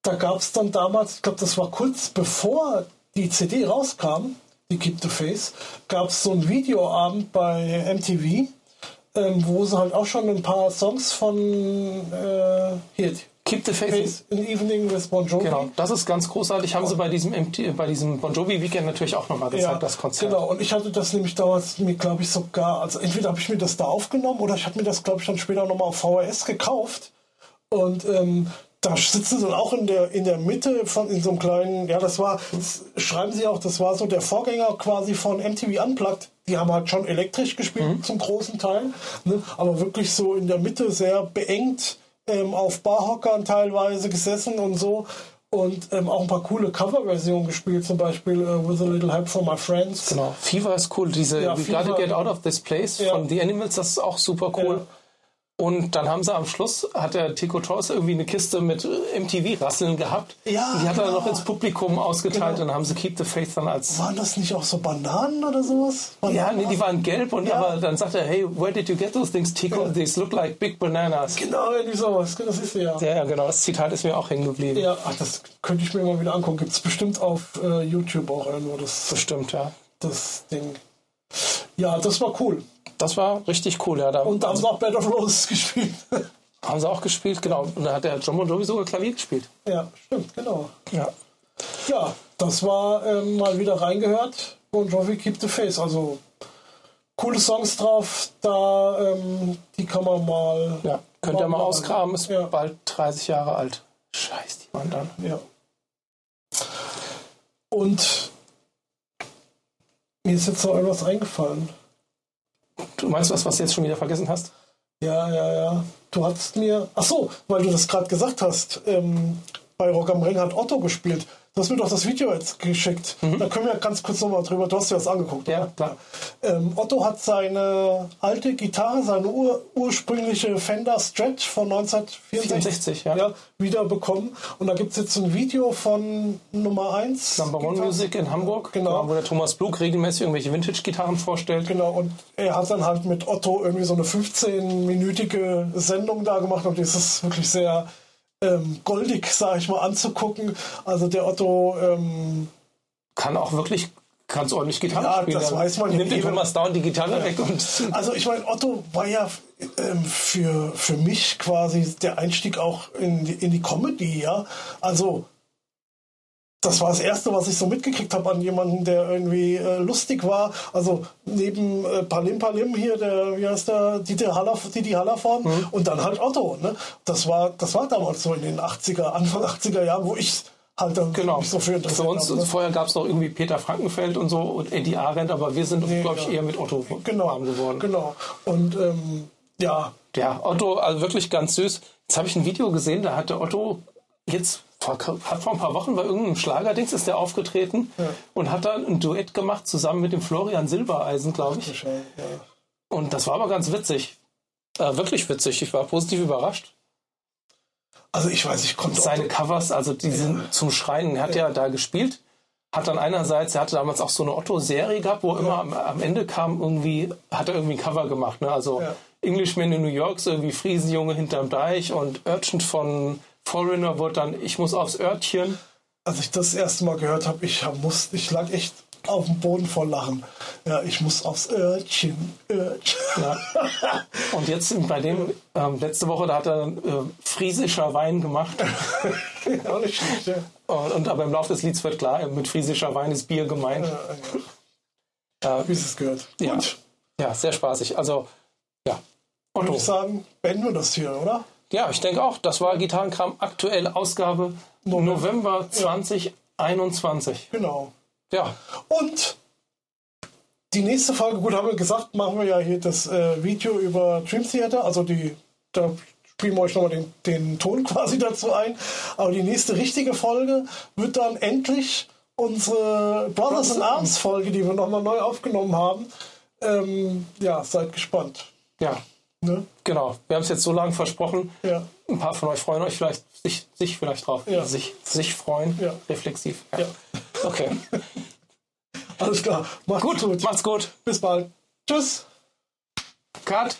[SPEAKER 2] da gab es dann damals, ich glaube, das war kurz bevor die CD rauskam, die Keep the Face, gab es so einen Videoabend bei MTV, ähm, wo sie halt auch schon ein paar Songs von äh, hier,
[SPEAKER 1] Keep the Faith.
[SPEAKER 2] Face in Evening with Bon Jovi.
[SPEAKER 1] Genau, das ist ganz großartig. Haben sie bei diesem, MT, bei diesem Bon Jovi Weekend natürlich auch nochmal gezeigt, das Konzert.
[SPEAKER 2] Genau, und ich hatte das nämlich damals mir, glaube ich, sogar, also entweder habe ich mir das da aufgenommen oder ich habe mir das, glaube ich, dann später nochmal auf VHS gekauft. Und ähm, da sitzen sie dann auch in der, in der Mitte von in so einem kleinen, ja, das war, das schreiben sie auch, das war so der Vorgänger quasi von MTV Unplugged. Die haben halt schon elektrisch gespielt zum großen Teil, ne? aber wirklich so in der Mitte sehr beengt ähm, auf Barhockern teilweise gesessen und so. Und ähm, auch ein paar coole Coverversionen gespielt, zum Beispiel äh, With a Little Help from My Friends.
[SPEAKER 1] Genau. Fever ist cool. Diese
[SPEAKER 2] Ja,
[SPEAKER 1] We Gotta
[SPEAKER 2] Fever.
[SPEAKER 1] Get Out of This Place
[SPEAKER 2] Ja.
[SPEAKER 1] von The Animals, das ist auch super cool.
[SPEAKER 2] Ja.
[SPEAKER 1] Und dann haben sie am Schluss, hat der Tico Torres irgendwie eine Kiste mit MTV-Rasseln gehabt.
[SPEAKER 2] Ja,
[SPEAKER 1] Und die hat er dann
[SPEAKER 2] genau.
[SPEAKER 1] noch ins Publikum ausgeteilt
[SPEAKER 2] Genau.
[SPEAKER 1] und dann haben sie Keep the Faith dann als.
[SPEAKER 2] Waren das nicht auch so Bananen oder sowas?
[SPEAKER 1] Ja,
[SPEAKER 2] Bananen?
[SPEAKER 1] nee, die waren gelb und
[SPEAKER 2] Ja.
[SPEAKER 1] aber dann sagt er, hey, where did you get those things, Tico?
[SPEAKER 2] Ja.
[SPEAKER 1] These look like big bananas.
[SPEAKER 2] Genau, irgendwie sowas. Das ist ja.
[SPEAKER 1] Ja, ja, genau. Das Zitat ist mir auch hängen geblieben.
[SPEAKER 2] Ja, ach, das könnte ich mir mal wieder angucken. Gibt es bestimmt auf äh, YouTube auch irgendwo das,
[SPEAKER 1] Bestimmt, ja.
[SPEAKER 2] das Ding. Ja, das war cool.
[SPEAKER 1] Das war richtig cool, ja. Da
[SPEAKER 2] Und da haben sie auch Bed of Roses gespielt. <laughs>
[SPEAKER 1] haben sie auch gespielt, genau. Und da hat der John Bon Jovi sogar Klavier gespielt.
[SPEAKER 2] ja, stimmt, genau.
[SPEAKER 1] Ja.
[SPEAKER 2] Ja, das war ähm, mal wieder reingehört. Bon Jovi Keep the Face. Also coole Songs drauf. Da, ähm, die kann man mal.
[SPEAKER 1] Ja, könnt ihr mal
[SPEAKER 2] machen.
[SPEAKER 1] ausgraben, ist
[SPEAKER 2] Ja.
[SPEAKER 1] bald 30 Jahre alt. Scheiß die Wand an.
[SPEAKER 2] Ja. Und mir ist jetzt noch etwas eingefallen.
[SPEAKER 1] Du meinst was, was du jetzt schon wieder vergessen hast?
[SPEAKER 2] Ja, ja, ja. Du hattest mir. Ach so, weil du das gerade gesagt hast. Ähm, bei Rock am Ring hat Otto gespielt. Du hast mir doch das Video jetzt geschickt. Da können wir ganz kurz nochmal drüber. Du hast dir das angeguckt.
[SPEAKER 1] Ja,
[SPEAKER 2] oder?
[SPEAKER 1] klar.
[SPEAKER 2] Ähm, Otto hat seine alte Gitarre, seine ur ursprüngliche Fender Stretch von 1964
[SPEAKER 1] 64, ja.
[SPEAKER 2] wieder bekommen. Und da gibt es jetzt ein Video von Nummer 1.
[SPEAKER 1] Number One Music in Hamburg,
[SPEAKER 2] Genau.
[SPEAKER 1] wo der Thomas Blug regelmäßig irgendwelche Vintage-Gitarren vorstellt.
[SPEAKER 2] Genau, und er hat dann halt mit Otto irgendwie so eine 15-minütige Sendung da gemacht und das ist wirklich sehr ähm, goldig, sag ich mal, anzugucken. Also der Otto, ähm,
[SPEAKER 1] Kann auch wirklich ganz ordentlich Gitarre
[SPEAKER 2] Ja,
[SPEAKER 1] spielen.
[SPEAKER 2] das weiß man ja
[SPEAKER 1] Nimmt den. Thomas Down die Gitarre weg und <laughs>
[SPEAKER 2] also ich meine, Otto war ja ähm, für, für mich quasi der Einstieg auch in die, in die Comedy, ja. Also das war das Erste, was ich so mitgekriegt habe an jemanden, der irgendwie äh, lustig war. Also neben äh, Palim Palim hier, der, wie heißt der, Didi, Hallerf Didi Hallerform
[SPEAKER 1] Mhm.
[SPEAKER 2] und dann halt Otto. Ne? Das, war, das war damals so in den 80er, Anfang 80er Jahren, wo ich halt dann
[SPEAKER 1] genau.
[SPEAKER 2] mich so für
[SPEAKER 1] Für
[SPEAKER 2] interessiert
[SPEAKER 1] uns,
[SPEAKER 2] habe. Ne?
[SPEAKER 1] vorher gab es noch irgendwie Peter Frankenfeld und so und Eddie Arendt, aber wir sind, glaube ich,
[SPEAKER 2] ja.
[SPEAKER 1] eher mit Otto
[SPEAKER 2] Genau,
[SPEAKER 1] warm geworden.
[SPEAKER 2] genau. Und ähm, ja,
[SPEAKER 1] Ja, Otto, also wirklich ganz süß. Jetzt habe ich ein Video gesehen, da hatte Otto jetzt vor, hat vor ein paar Wochen bei irgendeinem Schlagerdings ist der aufgetreten
[SPEAKER 2] Ja.
[SPEAKER 1] und hat dann ein Duett gemacht zusammen mit dem Florian Silbereisen, glaube ich.
[SPEAKER 2] ja.
[SPEAKER 1] Und das war aber ganz witzig. Äh, wirklich witzig. Ich war positiv überrascht.
[SPEAKER 2] Also ich weiß, ich konnte
[SPEAKER 1] seine Covers, also die sind zum Schreien. Er hat ja. da gespielt, hat dann einerseits, er hatte damals auch so eine Otto-Serie gehabt, wo immer am, am, Ende kam irgendwie, hat er irgendwie ein Cover gemacht. Ne? Also ja. Englishman in New York, so irgendwie Friesenjunge hinterm Deich und Urgent von Foreigner wurde dann Ich muss aufs Örtchen.
[SPEAKER 2] Als ich das erste Mal gehört habe, ich musste, ich lag echt auf dem Boden vor Lachen. Ja, ich muss aufs Örtchen. Örtchen. Ja. <laughs>
[SPEAKER 1] Und jetzt bei dem, ähm, letzte Woche, da hat er äh, friesischer Wein gemacht. <laughs>
[SPEAKER 2] ja, nicht schlecht, ja.
[SPEAKER 1] Und, und, aber im Laufe des Lieds wird klar, mit friesischer Wein ist Bier gemeint.
[SPEAKER 2] Ja, ja. Wie es gehört.
[SPEAKER 1] Ja. Gut. Ja, sehr spaßig. Also, ja.
[SPEAKER 2] Otto. Würde ich sagen, beenden wir das hier, oder?
[SPEAKER 1] Ja, ich denke auch. Das war Gitarrenkram, aktuelle Ausgabe November, November 2021.
[SPEAKER 2] Genau.
[SPEAKER 1] Ja.
[SPEAKER 2] Und die nächste Folge, gut, haben wir gesagt, machen wir ja hier das äh, Video über Dream Theater, also die, da spielen wir euch nochmal den, den Ton <laughs> quasi dazu ein. Aber die nächste richtige Folge wird dann endlich unsere Brothers in Arms Folge, die wir nochmal neu aufgenommen haben. Ähm, ja, seid gespannt.
[SPEAKER 1] Ja. Ne? Genau. Wir haben es jetzt so lange versprochen.
[SPEAKER 2] Ja.
[SPEAKER 1] Ein paar von euch freuen euch vielleicht, sich, sich vielleicht drauf.
[SPEAKER 2] Ja.
[SPEAKER 1] Sich, sich freuen.
[SPEAKER 2] Ja.
[SPEAKER 1] Reflexiv.
[SPEAKER 2] Ja.
[SPEAKER 1] Okay. <laughs>
[SPEAKER 2] Alles klar.
[SPEAKER 1] Macht's gut. gut. Macht's gut.
[SPEAKER 2] Bis bald. Tschüss.
[SPEAKER 1] Cut.